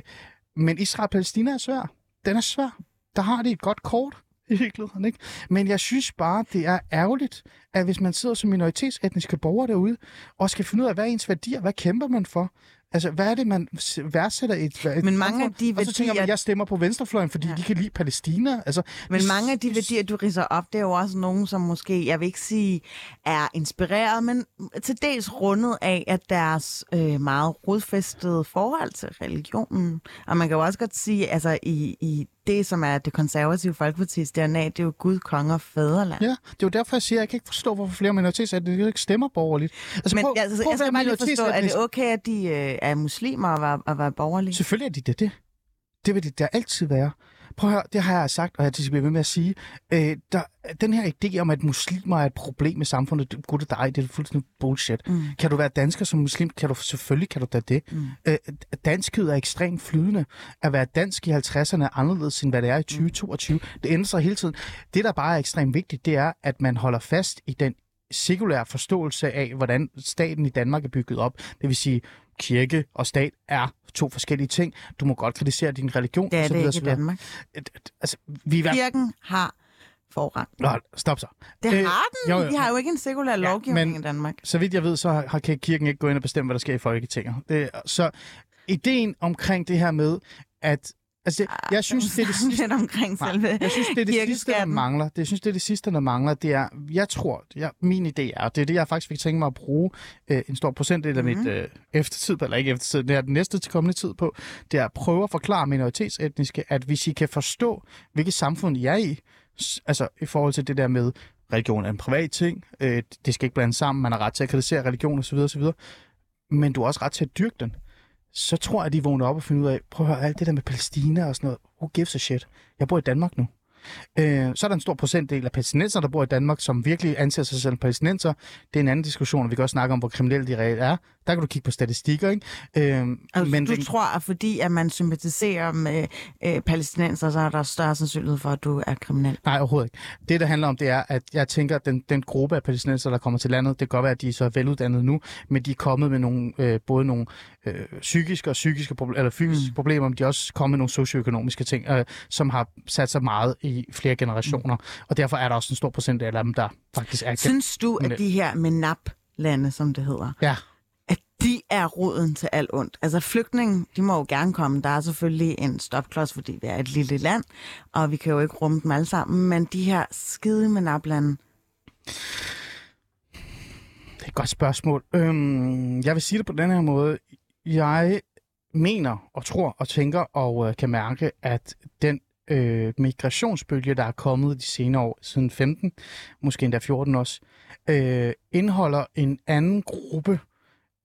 men Israel-Palæstina er svær. Den er svær. Der har de et godt kort i virkeligheden, ikke? Men jeg synes bare, det er ærgerligt, at hvis man sidder som minoritetsetniske borgere derude, og skal finde ud af, hvad er ens værdier, hvad kæmper man for? Altså, hvad er det, man værdsætter et, et Men mange af de Og så tænker man, værdier- at jeg stemmer på venstrefløjen, fordi ja. De kan lide Palæstina. Altså, Men mange af de værdier, du riser op, det er jo også nogen, som måske, jeg vil ikke sige, er inspireret, men til dels rundet af, at deres øh, meget rodfæstede forhold til religionen. Og man kan jo også godt sige, altså i, i det, som er det konservative folkepartis DNA, det er jo Gud, konge og fædreland. Ja, det er jo derfor, jeg siger, at jeg kan ikke forstå, hvorfor flere minoritetsetniske ikke stemmer borgerligt. Altså, Men prøv, altså, prøv jeg at skal bare lige forstå, er det okay, at de øh, er muslimer og at være borgerlige? Selvfølgelig er de det. Det, det vil det der altid være. Prøv at høre, det har jeg sagt, og jeg skal blive ved med at sige. Øh, der, den her idé om, at muslimer er et problem i samfundet, det- gud det dig, det er fuldstændig bullshit. Mm. Kan du være dansker som muslim? Kan du, selvfølgelig kan du da det. Mm. Øh, danskhed er ekstremt flydende. At være dansk i 50'erne er anderledes, end hvad det er i Mm. 2022. Det ændrer sig hele tiden. Det, der bare er ekstremt vigtigt, det er, at man holder fast i den sekulære forståelse af, hvordan staten i Danmark er bygget op. Det vil sige, kirke og stat er to forskellige ting. Du må godt kritisere din religion. Det er det ikke i. Danmark. Altså, vi er... Kirken har forrang. Nå, stop så. Det Øh, har den. jo, jo. Vi har jo ikke en sekulær lovgivning men- i Danmark. Så vidt jeg ved, så har, kirken ikke gået ind og bestemme, hvad der sker i Folketinget. Det, så ideen omkring det her med, at... Altså, det, jeg synes, det er det sidste... lidt omkring Nej, selve Jeg synes, det er det sidste, der mangler. Det, jeg synes, det er det sidste, der mangler. Det er, jeg tror, jeg, min idé er, og det er det, jeg faktisk fik tænkt mig at bruge øh, en stor procentdel af Mhm. mm-hmm. mit øh, eftertid, eller ikke eftertid, det er den næste til kommende tid på, det er at prøve at forklare minoritetsetniske, at hvis I kan forstå, hvilket samfund I er i, altså i forhold til det der med, religion er en privat ting, øh, det skal ikke blandes sammen, man har ret til at kritisere religion osv., osv., men du har også ret til at dyrke den så tror jeg, at de vågner op og finder ud af, prøv at høre, alt det der med Palæstina og sådan noget, who gives a shit? Jeg bor i Danmark nu. Øh, så er der en stor procentdel af palæstinenser, der bor i Danmark, som virkelig anser sig selv palæstinenser. Det er en anden diskussion, og vi kan også snakke om, hvor kriminelle de reelt er. Der kan du kigge på statistikker, ikke? Øh, Altså, men du den- tror, at fordi at man sympatiserer med øh, palæstinenser, så er der større sandsynlighed for, at du er kriminel. Nej, overhovedet ikke. Det, der handler om, det er, at jeg tænker, at den, den gruppe af palæstinenser, der kommer til landet, det kan godt være, at de er så veluddannede nu, men de er kommet med nogle, øh, både nogle øh, psykiske og psykiske proble- eller fysiske mm. problemer, men de er også kommet med nogle socioøkonomiske ting, øh, som har sat sig meget i flere generationer. Mm. Og derfor er der også en stor procentdel af dem, der faktisk er... Synes du, at de her MENAP-lande, som det hedder, Ja, de er roden til alt ondt? Altså flygtninge, de må jo gerne komme. Der er selvfølgelig en stopklods, fordi vi er et lille land, og vi kan jo ikke rumme dem alle sammen. Men de her skide menablande. det er et godt spørgsmål. Øhm, jeg vil sige det på den her måde. Jeg mener og tror og tænker og øh, kan mærke, at den øh, migrationsbølge, der er kommet de senere år, siden 15, måske endda 14 også, øh, indeholder en anden gruppe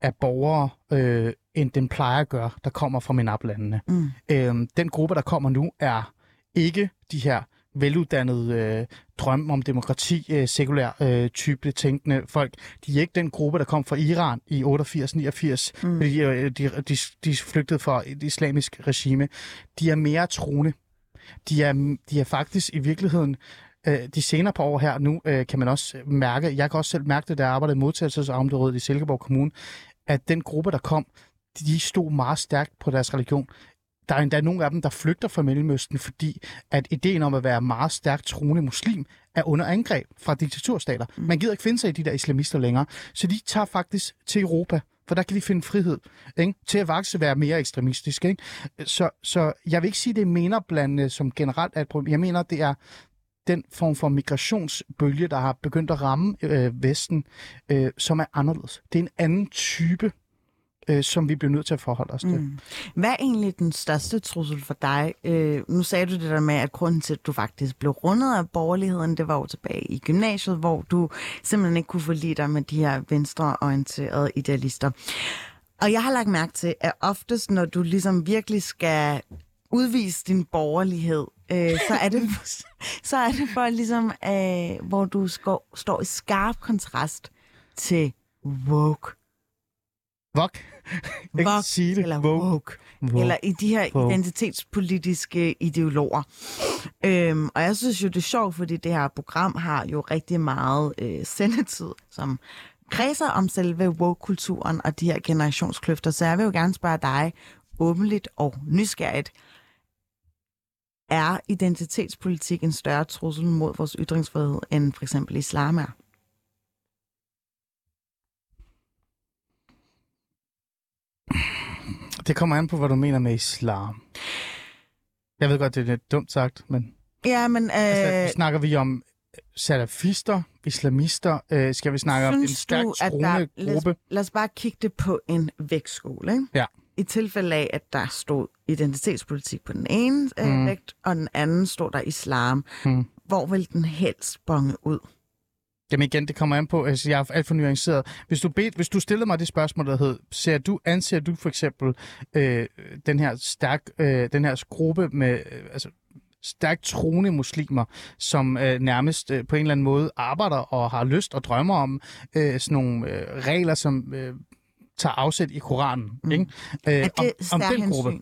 af borgere, øh, end den plejer at gøre, der kommer fra MENAP-landene. Mm. Øhm, den gruppe, der kommer nu, er ikke de her veluddannede øh, drømme om demokrati, øh, sekulær øh, type tænkende folk. De er ikke den gruppe, der kom fra Iran i 88-89, mm. fordi øh, de, de, de flygtede fra et islamisk regime. De er mere troende. De er, de er faktisk i virkeligheden øh, de senere par år her nu, øh, kan man også mærke, jeg kan også selv mærke det, da jeg arbejdede i modtagelsesområdet i Silkeborg Kommune, at den gruppe, der kom, de stod meget stærkt på deres religion. Der er endda nogle af dem, der flygter fra Mellemøsten, fordi at ideen om at være meget stærkt troende muslim er under angreb fra diktaturstater. Man gider ikke finde sig i de der islamister længere. Så de tager faktisk til Europa, for der kan de finde frihed ikke? til at vokse være mere ekstremistisk. Ikke? Så, så jeg vil ikke sige, det er menerblandende som generelt er et problem. Jeg mener, det er den form for migrationsbølge, der har begyndt at ramme øh, Vesten, øh, som er anderledes. Det er en anden type øh, som vi bliver nødt til at forholde os til. Mm. Hvad er egentlig den største trussel for dig? Øh, nu sagde du det der med, at grunden til, at du faktisk blev rundet af borgerligheden, det var jo tilbage i gymnasiet, hvor du simpelthen ikke kunne forlige dig med de her venstreorienterede idealister. Og jeg har lagt mærke til, at oftest, når du ligesom virkelig skal udvise din borgerlighed, øh, så, er det, så er det for ligesom, øh, hvor du står, står i skarp kontrast til woke. Woke? Woke sige det. eller woke. woke. woke. Eller i de her woke. identitetspolitiske ideologer. Øhm, og jeg synes jo, det er sjovt, fordi det her program har jo rigtig meget øh, sendetid, som kredser om selve woke-kulturen og de her generationskløfter. Så jeg vil jo gerne spørge dig åbenligt og nysgerrigt, er identitetspolitik en større trussel mod vores ytringsfrihed, end for eksempel islam er? Det kommer an på, hvad du mener med islam. Jeg ved godt, det er lidt dumt sagt, men... Ja, men... Øh... Altså, snakker vi om salafister, islamister? Øh, skal vi snakke Synes om en stærkt troende gruppe? Lad, lad os bare kigge det på en vægtskole, ikke? Ja i tilfælde af, at der stod identitetspolitik på den ene mm. vægt, og den anden stod der islam, mm. hvor vil den helst bonge ud? Jamen igen, det kommer an på, altså jeg er alt for nuanceret. Hvis du, bed, hvis du stillede mig det spørgsmål, der hed, ser du, anser du for eksempel øh, den her stærk, øh, den her gruppe med, øh, altså stærkt troende muslimer, som øh, nærmest øh, på en eller anden måde arbejder og har lyst og drømmer om øh, sådan nogle øh, regler, som øh, tager afsæt i Koranen. Mm. Ikke? Øh, er det om, om den gruppe.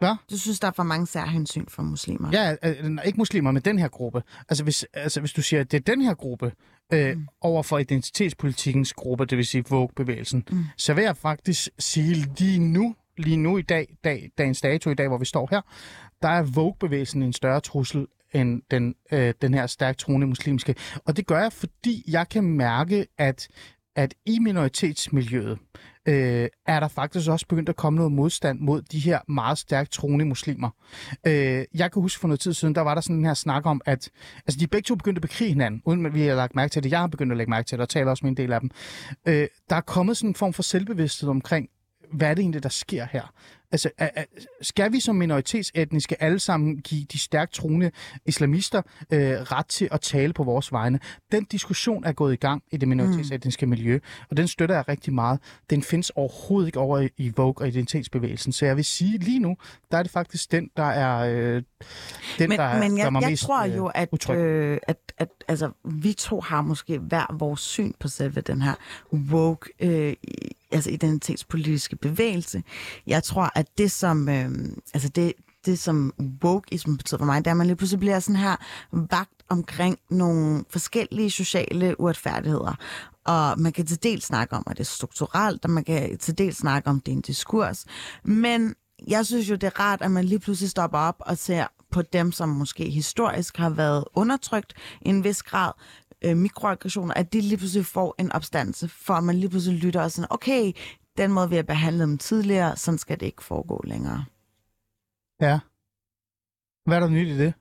Hvad? Du synes, der er for mange særhensyn for muslimer? Ja, øh, ikke muslimer, men den her gruppe. Altså hvis, altså, hvis du siger, at det er den her gruppe, øh, mm. over for identitetspolitikens gruppe, det vil sige Vogue-bevægelsen, mm. så vil jeg faktisk sige lige nu, lige nu i dag, dag, dagens dato i dag, hvor vi står her, der er Vogue-bevægelsen en større trussel end den, øh, den her stærkt troende muslimske. Og det gør jeg, fordi jeg kan mærke, at at i minoritetsmiljøet øh, er der faktisk også begyndt at komme noget modstand mod de her meget stærkt troende muslimer. Øh, jeg kan huske for noget tid siden, der var der sådan en her snak om, at altså, de begge to begyndte at bekrige hinanden, uden at vi har lagt mærke til det. Jeg har begyndt at lægge mærke til det, og taler også med en del af dem. Øh, der er kommet sådan en form for selvbevidsthed omkring, hvad er det egentlig, der sker her? Altså, skal vi som minoritetsetniske alle sammen give de stærkt troende islamister øh, ret til at tale på vores vegne? Den diskussion er gået i gang i det minoritetsetniske mm. miljø, og den støtter jeg rigtig meget. Den findes overhovedet ikke over i, Vogue og identitetsbevægelsen, så jeg vil sige lige nu, der er det faktisk den, der er øh, den, men, der, men jeg, der jeg mest tror jo, at, øh, at, at altså, vi to har måske hver vores syn på selve den her woke øh, altså identitetspolitiske bevægelse. Jeg tror, at det som, øh, altså det, det som wokeism betyder for mig, det er, at man lige pludselig bliver sådan her vagt omkring nogle forskellige sociale uretfærdigheder. Og man kan til dels snakke om, at det er strukturelt, og man kan til dels snakke om, at det er en diskurs. Men jeg synes jo, det er rart, at man lige pludselig stopper op og ser på dem, som måske historisk har været undertrykt i en vis grad, øh, mikroaggressioner, at de lige pludselig får en opstandelse, for at man lige pludselig lytter og sådan, okay, den måde, vi har behandlet dem tidligere, sådan skal det ikke foregå længere. Ja. Hvad er der nyt i det?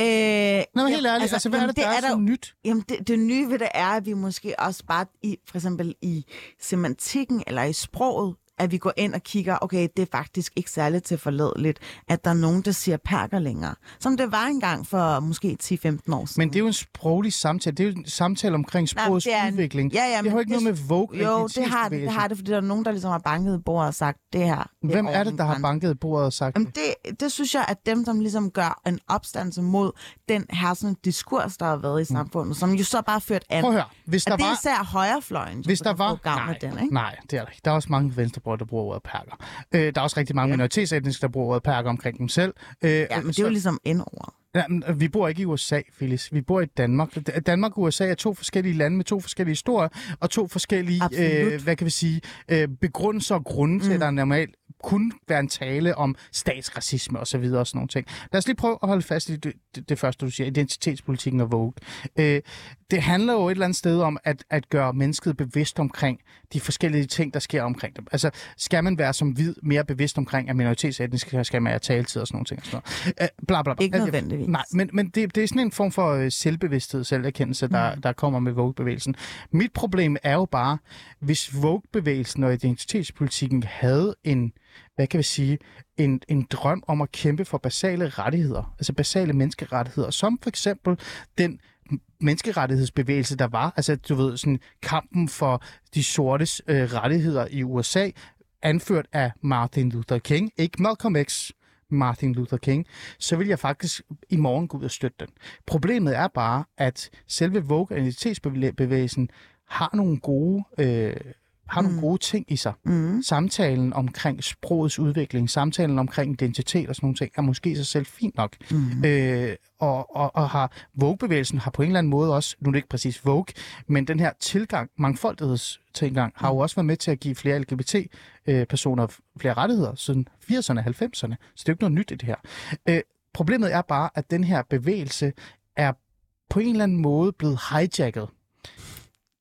Øh, Nå, men helt ærligt, altså, altså hvad er det, det der er, er der, så nyt? Jamen, det, det nye ved det er, at vi måske også bare, i, for eksempel i semantikken eller i sproget, at vi går ind og kigger, okay, det er faktisk ikke særligt til forledeligt, at der er nogen, der siger perker længere. Som det var engang for måske 10-15 år siden. Men det er jo en sproglig samtale. Det er jo en samtale omkring sprogets er en- udvikling. Ja, ja, det har jo ikke det- noget med Vogue Jo, det har det, det har det, fordi der er nogen, der ligesom har banket i bordet og sagt, det her det Hvem er det, der har banket i bordet og sagt Jamen det, det synes jeg, at dem, som ligesom gør en opstand mod den her sådan diskurs, der har været i samfundet, som jo så bare ført an. Mm. Prøv at høre. Hvis der det er var... især højrefløjen, Hvis der var... gavn Nej, den, ikke? nej, det er der ikke. Der er også mange venstrebrødre, der bruger ordet perker. Øh, der er også rigtig mange ja. minoritetsetniske, der bruger ordet perker omkring dem selv. Øh, Ja, men det er jo ligesom indord. Ja, men, øh, vi bor ikke i USA, Phyllis. Vi bor i Danmark. Danmark og USA er to forskellige lande med to forskellige historier, og to forskellige, Absolut. øh, hvad kan vi sige, øh, begrundelser og grunde mm. til, at der normalt kun være en tale om statsracisme og så videre og sådan nogle ting. Lad os lige prøve at holde fast i det, det, det første, du siger, identitetspolitikken og Vogue. Øh, det handler jo et eller andet sted om at, at gøre mennesket bevidst omkring de forskellige ting, der sker omkring dem. Altså, skal man være som hvid mere bevidst omkring, at minoritetsetniske skal man have taletid og sådan nogle ting. Og sådan noget. Øh, bla, bla, bla. Ikke det- nødvendigvis. Nej, men, men det, det er sådan en form for øh, selvbevidsthed, selverkendelse, der, mm. der kommer med Vogue-bevægelsen. Mit problem er jo bare, hvis Vogue-bevægelsen og identitetspolitikken havde en, hvad kan vi sige, en, en drøm om at kæmpe for basale rettigheder, altså basale menneskerettigheder, som for eksempel den menneskerettighedsbevægelse, der var, altså du ved, sådan kampen for de sortes øh, rettigheder i USA, anført af Martin Luther King, ikke Malcolm X, Martin Luther King, så vil jeg faktisk i morgen gå ud og støtte den. Problemet er bare, at selve Vogue og identitetsbevægelsen har nogle gode, øh, har nogle gode ting i sig. Mm. Samtalen omkring sprogets udvikling, samtalen omkring identitet og sådan nogle ting, er måske sig selv fint nok. Mm. Øh, og, og, og har Vogue-bevægelsen har på en eller anden måde også, nu er det ikke præcis Vogue, men den her tilgang, mangfoldighedstilgang, har jo også været med til at give flere LGBT-personer flere rettigheder siden 80'erne og 90'erne. Så det er jo ikke noget nyt i det her. Øh, problemet er bare, at den her bevægelse er på en eller anden måde blevet hijacket.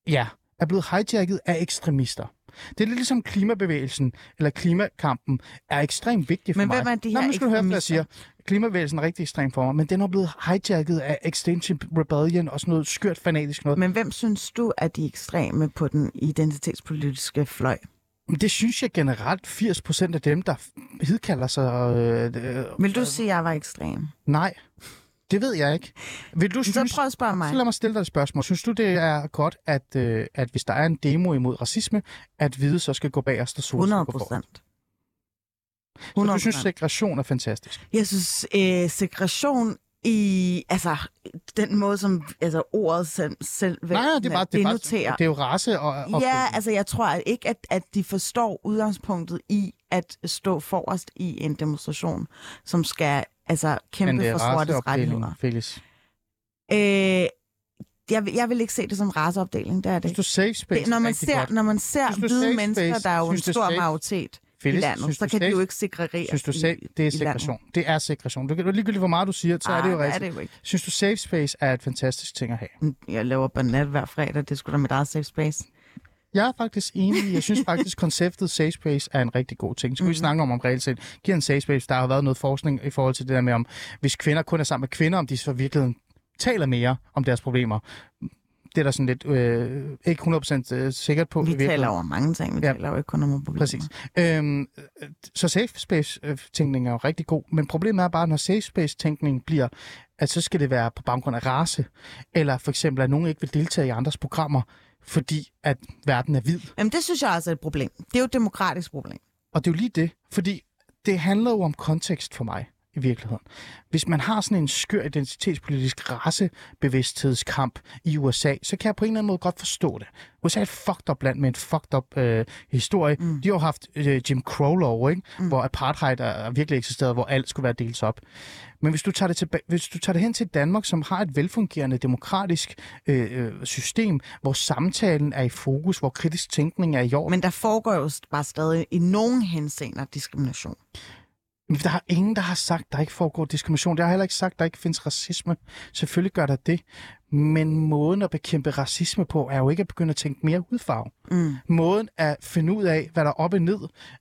Ja, er blevet hijacket af ekstremister. Det er lidt ligesom klimabevægelsen, eller klimakampen, er ekstremt vigtig for Men mig. hvem er de Nå, her men skal du høre, hvad jeg siger. Klimabevægelsen er rigtig ekstrem for mig, men den er blevet hijacket af Extinction Rebellion og sådan noget skørt fanatisk noget. Men hvem synes du er de ekstreme på den identitetspolitiske fløj? Men det synes jeg generelt 80 procent af dem, der hidkalder sig... Øh, øh, Vil du sige, at jeg var ekstrem? Nej, det ved jeg ikke. Vil du Så synes... prøv at spørge mig. Så lad mig stille dig et spørgsmål. Synes du, det er godt, at, øh, at hvis der er en demo imod racisme, at hvide så skal gå bag os, der sol 100 procent. Så du synes, segregation er fantastisk? Jeg synes, øh, segregation i altså den måde, som altså, ordet selv, selv Nej, nej, det er bare, det er, bare, det er jo race og, og Ja, altså jeg tror at ikke, at, at de forstår udgangspunktet i at stå forrest i en demonstration, som skal altså kæmpe for sortes rettigheder. Felix. Øh, jeg, vil- jeg vil ikke se det som raceopdeling, det er det. Synes du safe space det når, man ser, godt? når man ser Synes hvide mennesker, der er jo en Synes du stor majoritet I landet, synes så kan de safe- jo ikke segregere Synes du i, safe, det er i segregation. Det er segregation. Du kan ligegyldigt, hvor meget du siger, så er det jo Ah, rigtigt. det er jo ikke. Synes du safe space er et fantastisk ting at have? Jeg laver banat hver fredag, det skulle da mit eget safe space. Jeg er faktisk enig. Jeg synes faktisk, konceptet safe space er en rigtig god ting. Så kan Mhm. vi snakke om, om reelt set giver en safe space. Der har været noget forskning i forhold til det der med, om hvis kvinder kun er sammen med kvinder, om de så virkelig taler mere om deres problemer. Det er der sådan lidt øh, ikke 100% øh, sikkert på. Vi taler over mange ting, vi Ja. taler jo ikke kun om problemer. Præcis. Øhm, øh, så safe space-tænkning er jo rigtig god, men problemet er bare, når safe space-tænkning bliver, at så skal det være på baggrund af race, eller for eksempel, at nogen ikke vil deltage i andres programmer, fordi at verden er hvid. Jamen det synes jeg også er et problem. Det er jo et demokratisk problem. Og det er jo lige det, fordi det handler jo om kontekst for mig i virkeligheden. Hvis man har sådan en skør identitetspolitisk racebevidsthedskamp i USA, så kan jeg på en eller anden måde godt forstå det. USA er et fucked up land med en fucked up øh, historie. Mm. De har jo haft øh, Jim Crow-lov, ikke? Mm. hvor apartheid er, er virkelig eksisteret, hvor alt skulle være delt op. Men hvis du tager det, tilbage, hvis du tager det hen til Danmark, som har et velfungerende demokratisk øh, øh, system, hvor samtalen er i fokus, hvor kritisk tænkning er i orden, Men der foregår jo bare stadig i nogen henseender diskrimination. Men der er ingen, der har sagt, der ikke foregår diskrimination. Jeg har heller ikke sagt, der ikke findes racisme. Selvfølgelig gør der det. Men måden at bekæmpe racisme på, er jo ikke at begynde at tænke mere hudfarve. Mm. Måden at finde ud af, hvad der er op og ned,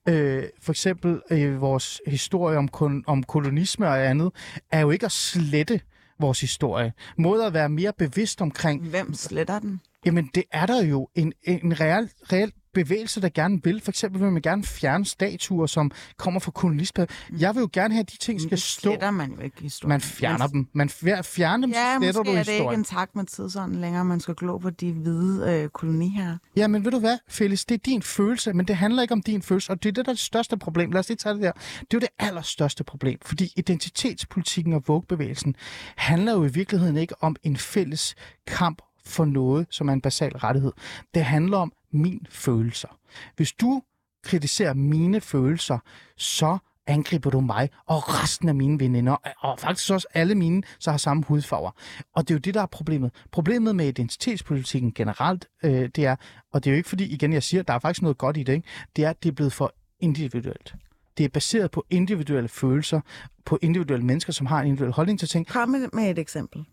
øh, for eksempel øh, vores historie om, kon- om kolonisme og andet, er jo ikke at slette vores historie. Måden at være mere bevidst omkring, Hvem sletter den? Jamen, det er der jo en, en reel, reel bevægelser, der gerne vil. For eksempel vil man gerne fjerne statuer, som kommer fra kolonistpad. Jeg vil jo gerne have, at de ting skal Det stå. sletter man jo ikke historien. Man fjerner dem. Man fjer- fjerner dem, Ja, så sletter måske du er det ikke historien. en takt med tidsånden længere, man skal glo på de hvide øh, koloniherrer. Ja, men ved du hvad, Felix, det er din følelse, men det handler ikke om din følelse, og det er det, der er det største problem. Lad os lige tage det der. Det er jo det allerstørste problem, fordi identitetspolitikken og vågbevægelsen handler jo i virkeligheden ikke om en fælles kamp for noget, som er en basal rettighed. Det handler om min følelser. Hvis du kritiserer mine følelser, så angriber du mig og resten af mine veninder, og faktisk også alle mine, så har samme hudfarver. Og det er jo det, der er problemet. Problemet med identitetspolitikken generelt, øh, det er, og det er jo ikke fordi, igen jeg siger, der er faktisk noget godt i det, ikke? det er, at det er blevet for individuelt. Det er baseret på individuelle følelser, på individuelle mennesker, som har en individuel holdning til ting. Kom med, med et eksempel.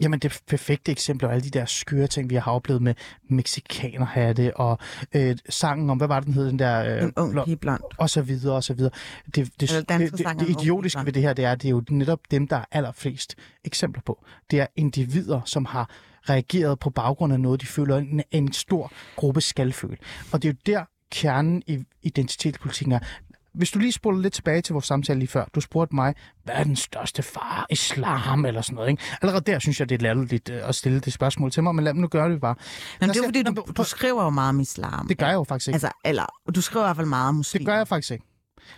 Jamen det perfekte eksempel er alle de der skøre ting, vi har oplevet med mexikanerhatte og øh, sangen om, hvad var det, den hed, den der... Øh, En ung pige blond. og så videre, og så videre. Det, det, det, det, det, idiotiske ved det her, det er, det er jo netop dem, der er allerflest eksempler på. Det er individer, som har reageret på baggrund af noget, de føler, en, en stor gruppe skal føle. Og det er jo der, kernen i identitetspolitikken er. Hvis du lige spoler lidt tilbage til vores samtale lige før, du spurgte mig, hvad er den største far? Islam eller sådan noget, ikke? Allerede der synes jeg, det er latterligt øh, at stille det spørgsmål til mig, men lad mig nu gøre det bare. Men det er jo fordi, du, du skriver jo meget om islam. Det gør jeg jo faktisk ikke. Altså, eller, du skriver i hvert fald meget om muslim. Det gør jeg faktisk ikke.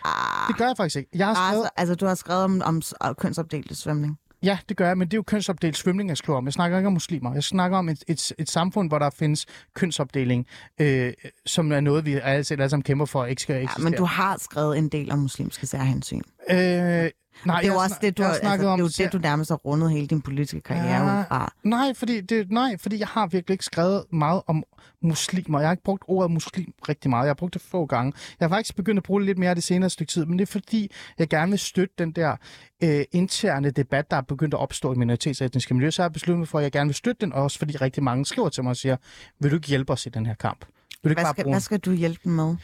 Ah, Det gør jeg faktisk ikke. Jeg har skrevet, altså, altså, du har skrevet om, om kønsopdelt svømning. Ja, det gør jeg, men det er jo kønsopdelt svømning, jeg skriver om. Jeg snakker ikke om muslimer. Jeg snakker om et, et, et samfund, hvor der findes kønsopdeling, øh, som er noget, vi alle, alle sammen kæmper for, ikke skal Ja, eksistere. men du har skrevet en del om muslimske særhensyn. Øh, nej, det er jo har også det, du, har, har altså, det er jo det, du nærmest har rundet hele din politiske karriere Ja. ud fra. Nej, fordi, det, nej, fordi jeg har virkelig ikke skrevet meget om muslimer. Jeg har ikke brugt ordet muslim rigtig meget. Jeg har brugt det få gange. Jeg har faktisk begyndt at bruge det lidt mere det senere stykke tid, men det er fordi, jeg gerne vil støtte den der øh, interne debat, der er begyndt at opstå i minoritetsetniske miljø. Så har jeg besluttet mig for, at jeg gerne vil støtte den, også fordi rigtig mange skriver til mig og siger, vil du ikke hjælpe os i den her kamp? Vil du ikke Hvad bare skal, bruge hvad skal du hjælpe dem med?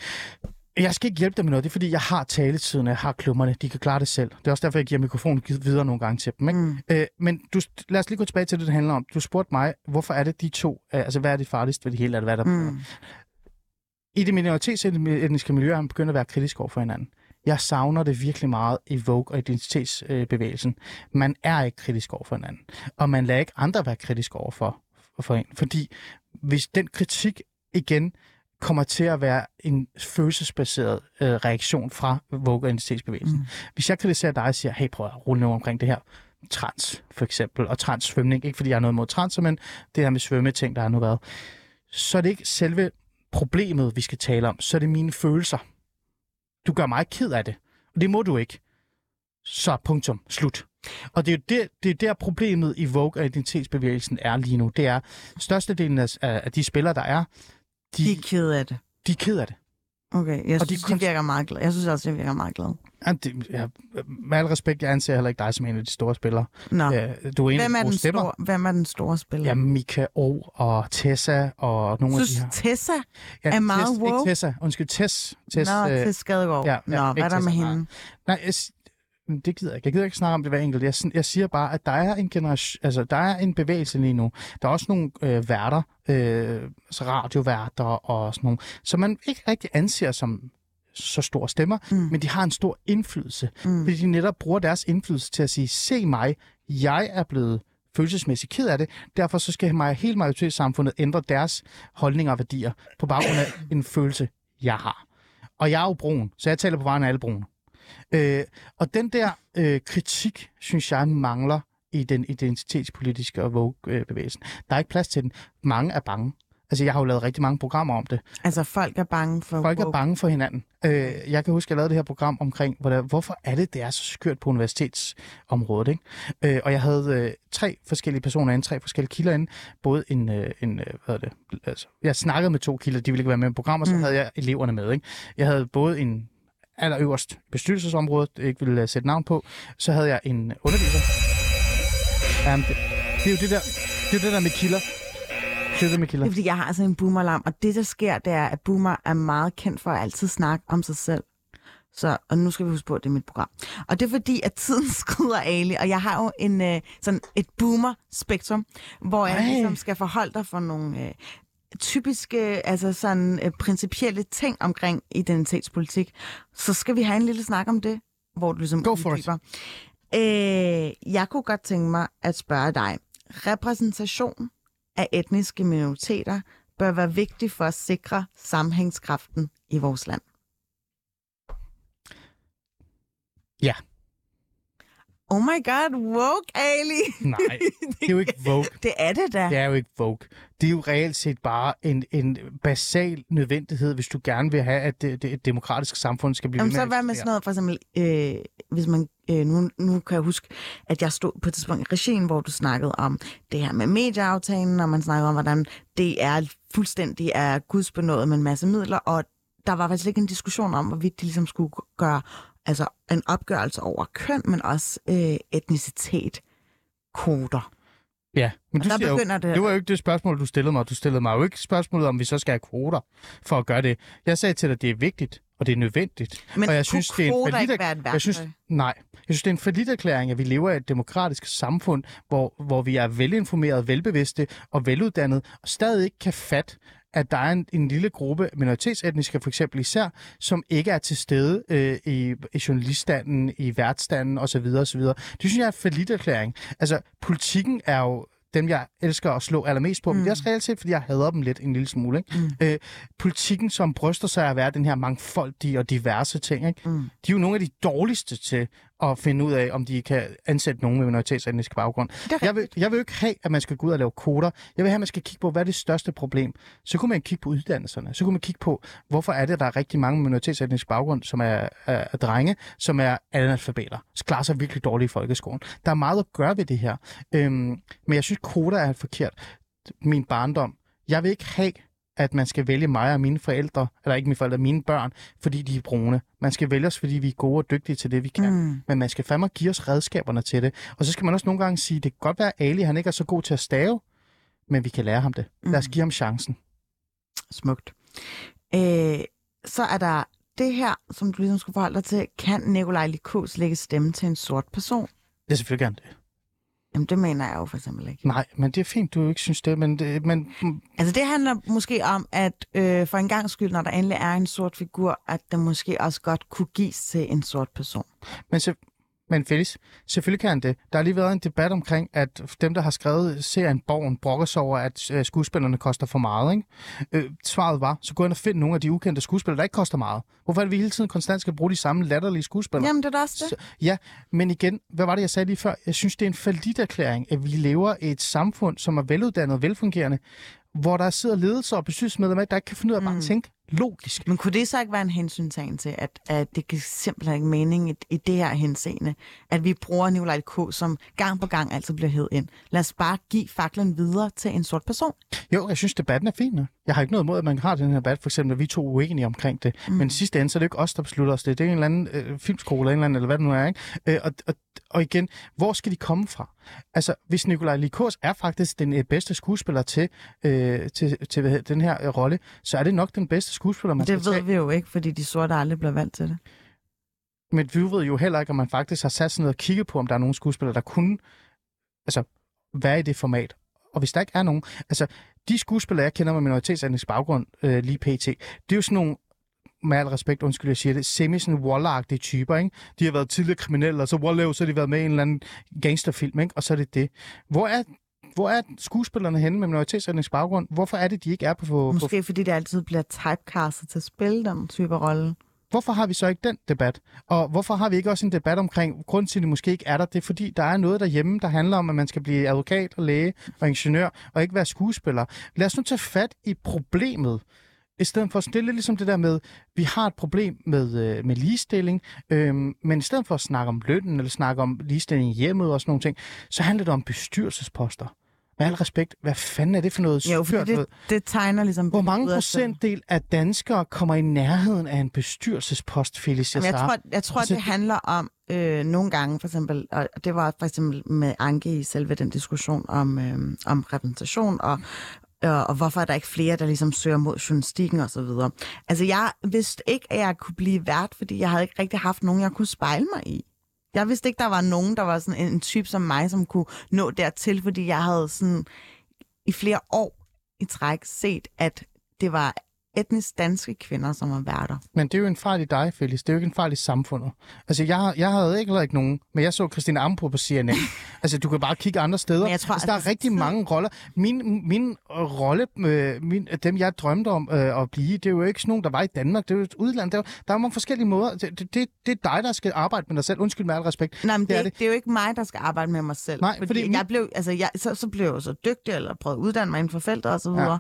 Jeg skal ikke hjælpe dem med noget, det er fordi, jeg har taletiden, jeg har klummerne, de kan klare det selv. Det er også derfor, jeg giver mikrofonen videre nogle gange til dem. Ikke? Mm. Øh, men du, lad os lige gå tilbage til det, det handler om. Du spurgte mig, hvorfor er det de to, øh, altså hvad er det farligste ved det hele, eller hvad er der Mm. I det minoritetsetniske miljø har man begyndt at være kritisk over for hinanden. Jeg savner det virkelig meget i Vogue og identitetsbevægelsen. Man er ikke kritisk over for hinanden, og man lader ikke andre være kritisk over for, for en. Fordi hvis den kritik igen kommer til at være en følelsesbaseret øh, reaktion fra Vogue og identitetsbevægelsen. Mm. Hvis jeg kritiserer dig og siger, hey, prøv at rulle nu omkring det her, trans for eksempel, og transsvømning, ikke fordi jeg har noget mod trans, men det her med svømmeting, der har nu været, så er det ikke selve problemet, vi skal tale om, så er det mine følelser. Du gør mig ked af det, og det må du ikke. Så punktum, slut. Og det er jo der, det er der problemet i Vogue og identitetsbevægelsen er lige nu. Det er, størstedelen af, af de spillere, der er, de, De er ked af det. de er ked af det. Okay, jeg Og de synes, de, konst- virker meget glade. Jeg synes også, de virker meget glade. Ja, det ja, med al respekt, jeg anser heller ikke dig som en af de store spillere. Nå, Ja, du er en af hvem de er, den stemmer. store, hvem er den store spiller? Ja, Mika O og Tessa og nogle synes, af de her. Tessa Ja, er meget Tess, woke? Ikke Tessa, undskyld, Tess. Tess Nå, øh, til Skadegaard. ja, Ja, Nå, hvad er der med hende? Nej, jeg, men det gider jeg ikke. Jeg gider ikke snakke om det hver enkelt. Jeg, jeg siger bare, at der er en generation, altså der er en bevægelse lige nu. Der er også nogle øh, værter, øh, altså radioværter og sådan nogle, som man ikke rigtig anser som så store stemmer, mm. men de har en stor indflydelse. Mm. Fordi de netop bruger deres indflydelse til at sige, se mig, jeg er blevet følelsesmæssigt ked af det, derfor så skal mig, hele majoritetssamfundet ændre deres holdninger og værdier på baggrund af en følelse, jeg har. Og jeg er jo brun, så jeg taler på vegne af alle brune. Øh, og den der øh, kritik, synes jeg, mangler i den identitetspolitiske og Vogue-bevægelsen. Der er ikke plads til den. Mange er bange. Altså, jeg har jo lavet rigtig mange programmer om det. Altså, folk er bange for Folk er bange for hinanden. Øh, jeg kan huske, at jeg lavede det her program omkring, hvordan, hvorfor er det, det er så skørt på universitetsområdet. Ikke? Øh, og jeg havde øh, tre forskellige personer inde, tre forskellige kilder inde. Både en, øh, en øh, hvad er det, altså, jeg snakkede med to kilder, de ville ikke være med i programmet, så Mm. havde jeg eleverne med. Ikke? Jeg havde både en allerøverst bestyrelsesområde, jeg ikke ville øh, sætte navn på, så havde jeg en underviser. Jamen, det, det, er jo det der, det er jo det der med kilder. Det er det med kilder. Det er, fordi jeg har altså en boomerlam, og det, der sker, det er, at boomer er meget kendt for at altid snakke om sig selv. Så, og nu skal vi huske på, at det er mit program. Og det er fordi, at tiden skrider Ali, og jeg har jo en, øh, sådan et boomer-spektrum, hvor jeg Ej. ligesom skal forholde dig for nogle... Øh, typiske, altså sådan øh, principielle ting omkring identitetspolitik, så skal vi have en lille snak om det, hvor du ligesom Go for it. uddyber. Øh, jeg kunne godt tænke mig at spørge dig. Repræsentation af etniske minoriteter bør være vigtig for at sikre sammenhængskraften i vores land. Ja. Oh my god, woke, Ali! Nej, det er jo ikke Vogue. Det er det da. Det er jo ikke Vogue. Det er jo reelt set bare en, en basal nødvendighed, hvis du gerne vil have, at det, det, et demokratisk samfund skal blive Jamen, ved så at hvad med sådan noget, for eksempel, øh, hvis man, øh, nu, nu kan jeg huske, at jeg stod på et tidspunkt i regien, hvor du snakkede om det her med medieaftalen, og man snakkede om, hvordan det er fuldstændig er gudsbenået med en masse midler, og der var faktisk ikke en diskussion om, hvorvidt de ligesom skulle gøre altså en opgørelse over køn, men også øh, etnicitet, koder. Ja, men du der siger jo, det- det var jo ikke det spørgsmål, du stillede mig. Du stillede mig jo ikke spørgsmålet, om vi så skal have kvoter for at gøre det. Jeg sagde til dig, at det er vigtigt, og det er nødvendigt. Men og jeg synes, det er en kvoter ikke jeg synes? Nej, jeg synes, det er en forlitterklæring, at vi lever i et demokratisk samfund, hvor, hvor vi er velinformerede, velbevidste og veluddannede, og stadig ikke kan fatte, at der er en, en lille gruppe minoritetsetniske, for eksempel især, som ikke er til stede øh, i, i journaliststanden, i værtsstanden osv. osv. Det synes jeg er en forlitterklæring. Altså, politikken er jo dem, jeg elsker at slå allermest på, mm. men det er også reelt set, fordi jeg hader dem lidt en lille smule. Ikke? Mm. Øh, politikken, som bryster sig af at være den her mangfoldige og diverse ting, ikke? Mm. de er jo nogle af de dårligste til at finde ud af, om de kan ansætte nogen med minoritetsetnisk baggrund. Jeg vil, jeg vil ikke have, at man skal gå ud og lave koder. Jeg vil have, at man skal kigge på, hvad er det største problem. Så kunne man kigge på uddannelserne. Så kunne man kigge på, hvorfor er det, at der er rigtig mange med minoritetsetnisk baggrund, som er, er, er drenge, som er analfabeter. Så klarer sig virkelig dårligt i folkeskolen. Der er meget at gøre ved det her. Øhm, men jeg synes, koder er forkert. Min barndom. Jeg vil ikke have, at man skal vælge mig og mine forældre, eller ikke mine forældre, mine børn, fordi de er brune. Man skal vælge os, fordi vi er gode og dygtige til det, vi kan. Mm. Men man skal fandme give os redskaberne til det. Og så skal man også nogle gange sige, det kan godt være, at Ali han ikke er så god til at stave, men vi kan lære ham det. Lad os Mm. give ham chancen. Smukt. Øh, så er der det her, som du ligesom skulle forholde dig til. Kan Nikolaj Likos lægge stemme til en sort person? Det er selvfølgelig gerne det. Jamen, det mener jeg jo for eksempel ikke. Nej, men det er fint, du ikke synes det, men, det, men Altså, det handler måske om, at øh, for en gang skyld, når der endelig er en sort figur, at det måske også godt kunne gives til en sort person. Men, så, men Felix, selvfølgelig kan han det. Der har lige været en debat omkring, at dem, der har skrevet serien Borgen, brokker sig over, at øh, skuespillerne koster for meget. Ikke? Øh, svaret var, så gå ind og find nogle af de ukendte skuespillere, der ikke koster meget. Hvorfor er det, vi hele tiden konstant skal bruge de samme latterlige skuespillere? Jamen, det er også det. Så, ja, men igen, hvad var det, jeg sagde lige før? Jeg synes, det er en forlitterklæring, at vi lever i et samfund, som er veluddannet og velfungerende, hvor der sidder ledelser og bestyrelsesmedlemmer, der ikke kan finde ud af bare at tænke logisk. Men kunne det så ikke være en hensyntagen til, at, at det giver simpelthen ikke mening i, i det her henseende, at vi bruger Nikolaj K., som gang på gang altid bliver hed ind? Lad os bare give faklen videre til en sort person. Jo, jeg synes, debatten er fin. Jeg har ikke noget imod, at man har den her debat, for eksempel, at vi to er uenige omkring det. Mm. Men sidste ende, så er det ikke os, der beslutter os det. Det er en eller anden øh, filmskole, en eller anden, eller hvad det nu er. Ikke? Øh, og, og, og igen, hvor skal de komme fra? Altså, hvis Nikolaj Likos er faktisk den øh, bedste skuespiller til, øh, til, til hvad hedder, den her øh, rolle, så er det nok den bedste skuespiller, man Det skal ved tage. vi jo ikke, fordi de sorte aldrig bliver valgt til det. Men vi ved jo heller ikke, om man faktisk har sat sig ned og kigget på, om der er nogle skuespillere, der kunne altså, være i det format. Og hvis der ikke er nogen... Altså, de skuespillere, jeg kender med minoritetsetnisk baggrund øh, lige pt., det er jo sådan nogle med al respekt, undskyld, jeg siger det, semi sådan waller typer, ikke? De har været tidligere kriminelle, og så Wallow, så har de været med i en eller anden gangsterfilm, ikke? Og så er det det. Hvor er, hvor er skuespillerne henne med minoritetsetnisk baggrund? Hvorfor er det, de ikke er på... på Måske fordi det altid bliver typecastet til at spille den type rolle. Hvorfor har vi så ikke den debat? Og hvorfor har vi ikke også en debat omkring, grund til, at det måske ikke er der, det er fordi, der er noget derhjemme, der handler om, at man skal blive advokat og læge og ingeniør, og ikke være skuespiller. Lad os nu tage fat i problemet, i stedet for at stille ligesom det der med, vi har et problem med, øh, med ligestilling, øh, men i stedet for at snakke om lønnen, eller snakke om ligestilling i hjemmet og sådan nogle ting, så handler det om bestyrelsesposter. Med al respekt, hvad fanden er det for noget Jo, styrt det, det tegner ligesom... Hvor mange procentdel af danskere kommer i nærheden af en bestyrelsespost, Felicia Jamen, jeg tror, jeg tror Altså, det handler om øh, nogle gange, for eksempel, og det var for eksempel med Anke i selve den diskussion om, øh, om repræsentation, og, og, og hvorfor er der ikke flere, der ligesom søger mod journalistikken og så videre. Altså, jeg vidste ikke, at jeg kunne blive vært, fordi jeg havde ikke rigtig haft nogen, jeg kunne spejle mig i. Jeg vidste ikke, der var nogen, der var sådan en, en type som mig, som kunne nå dertil, fordi jeg havde sådan i flere år i træk set, at det var etnisk danske kvinder, som var værter. Men det er jo en fejl i dig, Felix. Det er jo ikke en fejl i samfundet. Altså, jeg, jeg havde ikke, heller ikke nogen, men jeg så Christine Ampo på CNN. altså, du kan bare kigge andre steder. Men jeg tror, altså, der altså, er rigtig tid- mange roller. Min, min øh, rolle, øh, min, dem jeg drømte om øh, at blive, det er jo ikke sådan nogen, der var i Danmark. Det er jo et udland. Der, er jo- der er mange forskellige måder. Det, det, det, det er dig, der skal arbejde med dig selv. Undskyld med al respekt. Nej, men det, Det det, er er, det. det. det er jo ikke mig, der skal arbejde med mig selv. Nej, fordi, fordi fordi jeg min- blev, altså, jeg, så, så blev jeg jo så dygtig, eller prøvede at uddanne mig inden for feltet og så Ja.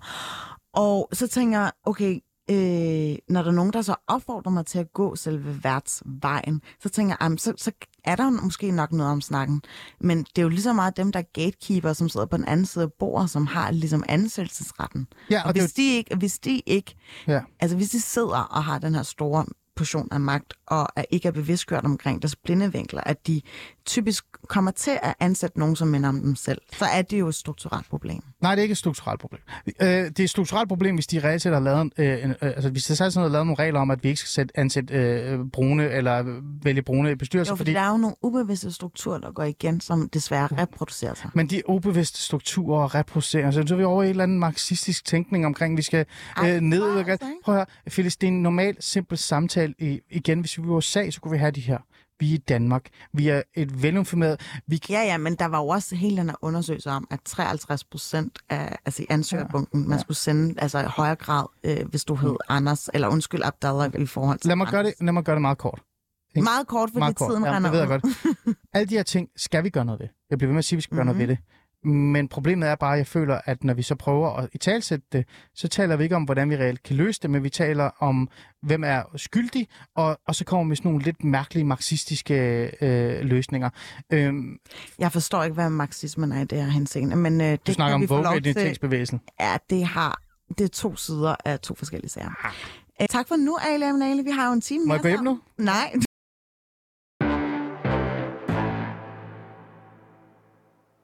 Og så tænker jeg, okay, øh, når der er nogen, der så opfordrer mig til at gå selve værtsvejen, så tænker jeg, så, så er der måske nok noget om snakken. Men det er jo lige så meget dem, der er gatekeeper, som sidder på den anden side af bordet, som har ligesom ansættelsesretten. Ja, Og og det, hvis de ikke, hvis de ikke ja. Altså hvis de sidder og har den her store portion af magt, og er ikke er bevidstgjort omkring deres blinde vinkler, at de typisk kommer til at ansætte nogen, som minder om dem selv, så er det jo et strukturelt problem. Nej, det er ikke et strukturelt problem. Øh, det er et strukturelt problem, hvis de reelt set har lavet, øh, en, øh, altså hvis der sådan har lavet nogle regler om, at vi ikke skal sætte, ansætte øh, brune eller vælge brune i bestyrelser, Jo, fordi der er jo nogle ubevidste strukturer, der går igen, som desværre reproducerer sig. Men de ubevidste strukturer og reproduceringer, så er vi over i en eller anden marxistisk tænkning omkring, vi skal Ej, øh, ned. altså? Prøv at høre, Phyllis, det er en normal, simpel samtale. I, igen, hvis vi var i USA, så kunne vi have de her. Vi er i Danmark. Vi er et velinformeret... Vi Ja, ja, men der var jo også hele den her undersøgelse om, at 53 procent af altså ansøgerbunken, man skulle sende altså i højere grad, øh, hvis du hed Anders, eller undskyld Abdallah i forhold til lad, mig gøre det, lad mig gøre det meget kort. Meget kort, fordi meget kort. tiden ja, render det ved jeg godt. Alle de her ting skal vi gøre noget ved. Jeg bliver ved med at sige, at vi skal gøre Mhm. noget ved det. Men problemet er bare, at jeg føler, at når vi så prøver at i talsætte det, så taler vi ikke om, hvordan vi reelt kan løse det, men vi taler om, hvem er skyldig, og, og så kommer vi med sådan nogle lidt mærkelige marxistiske øh, løsninger. Øhm, Jeg forstår ikke, hvad marxismen er i det her henseende, men øh, det du snakker om vi få lov vogue til. identitetsbevægelsen. Ja, det har det er to sider af to forskellige sager. Øh, Tak for nu, Amanale. Vi har jo en time Må jeg gå hjem nu? Nej,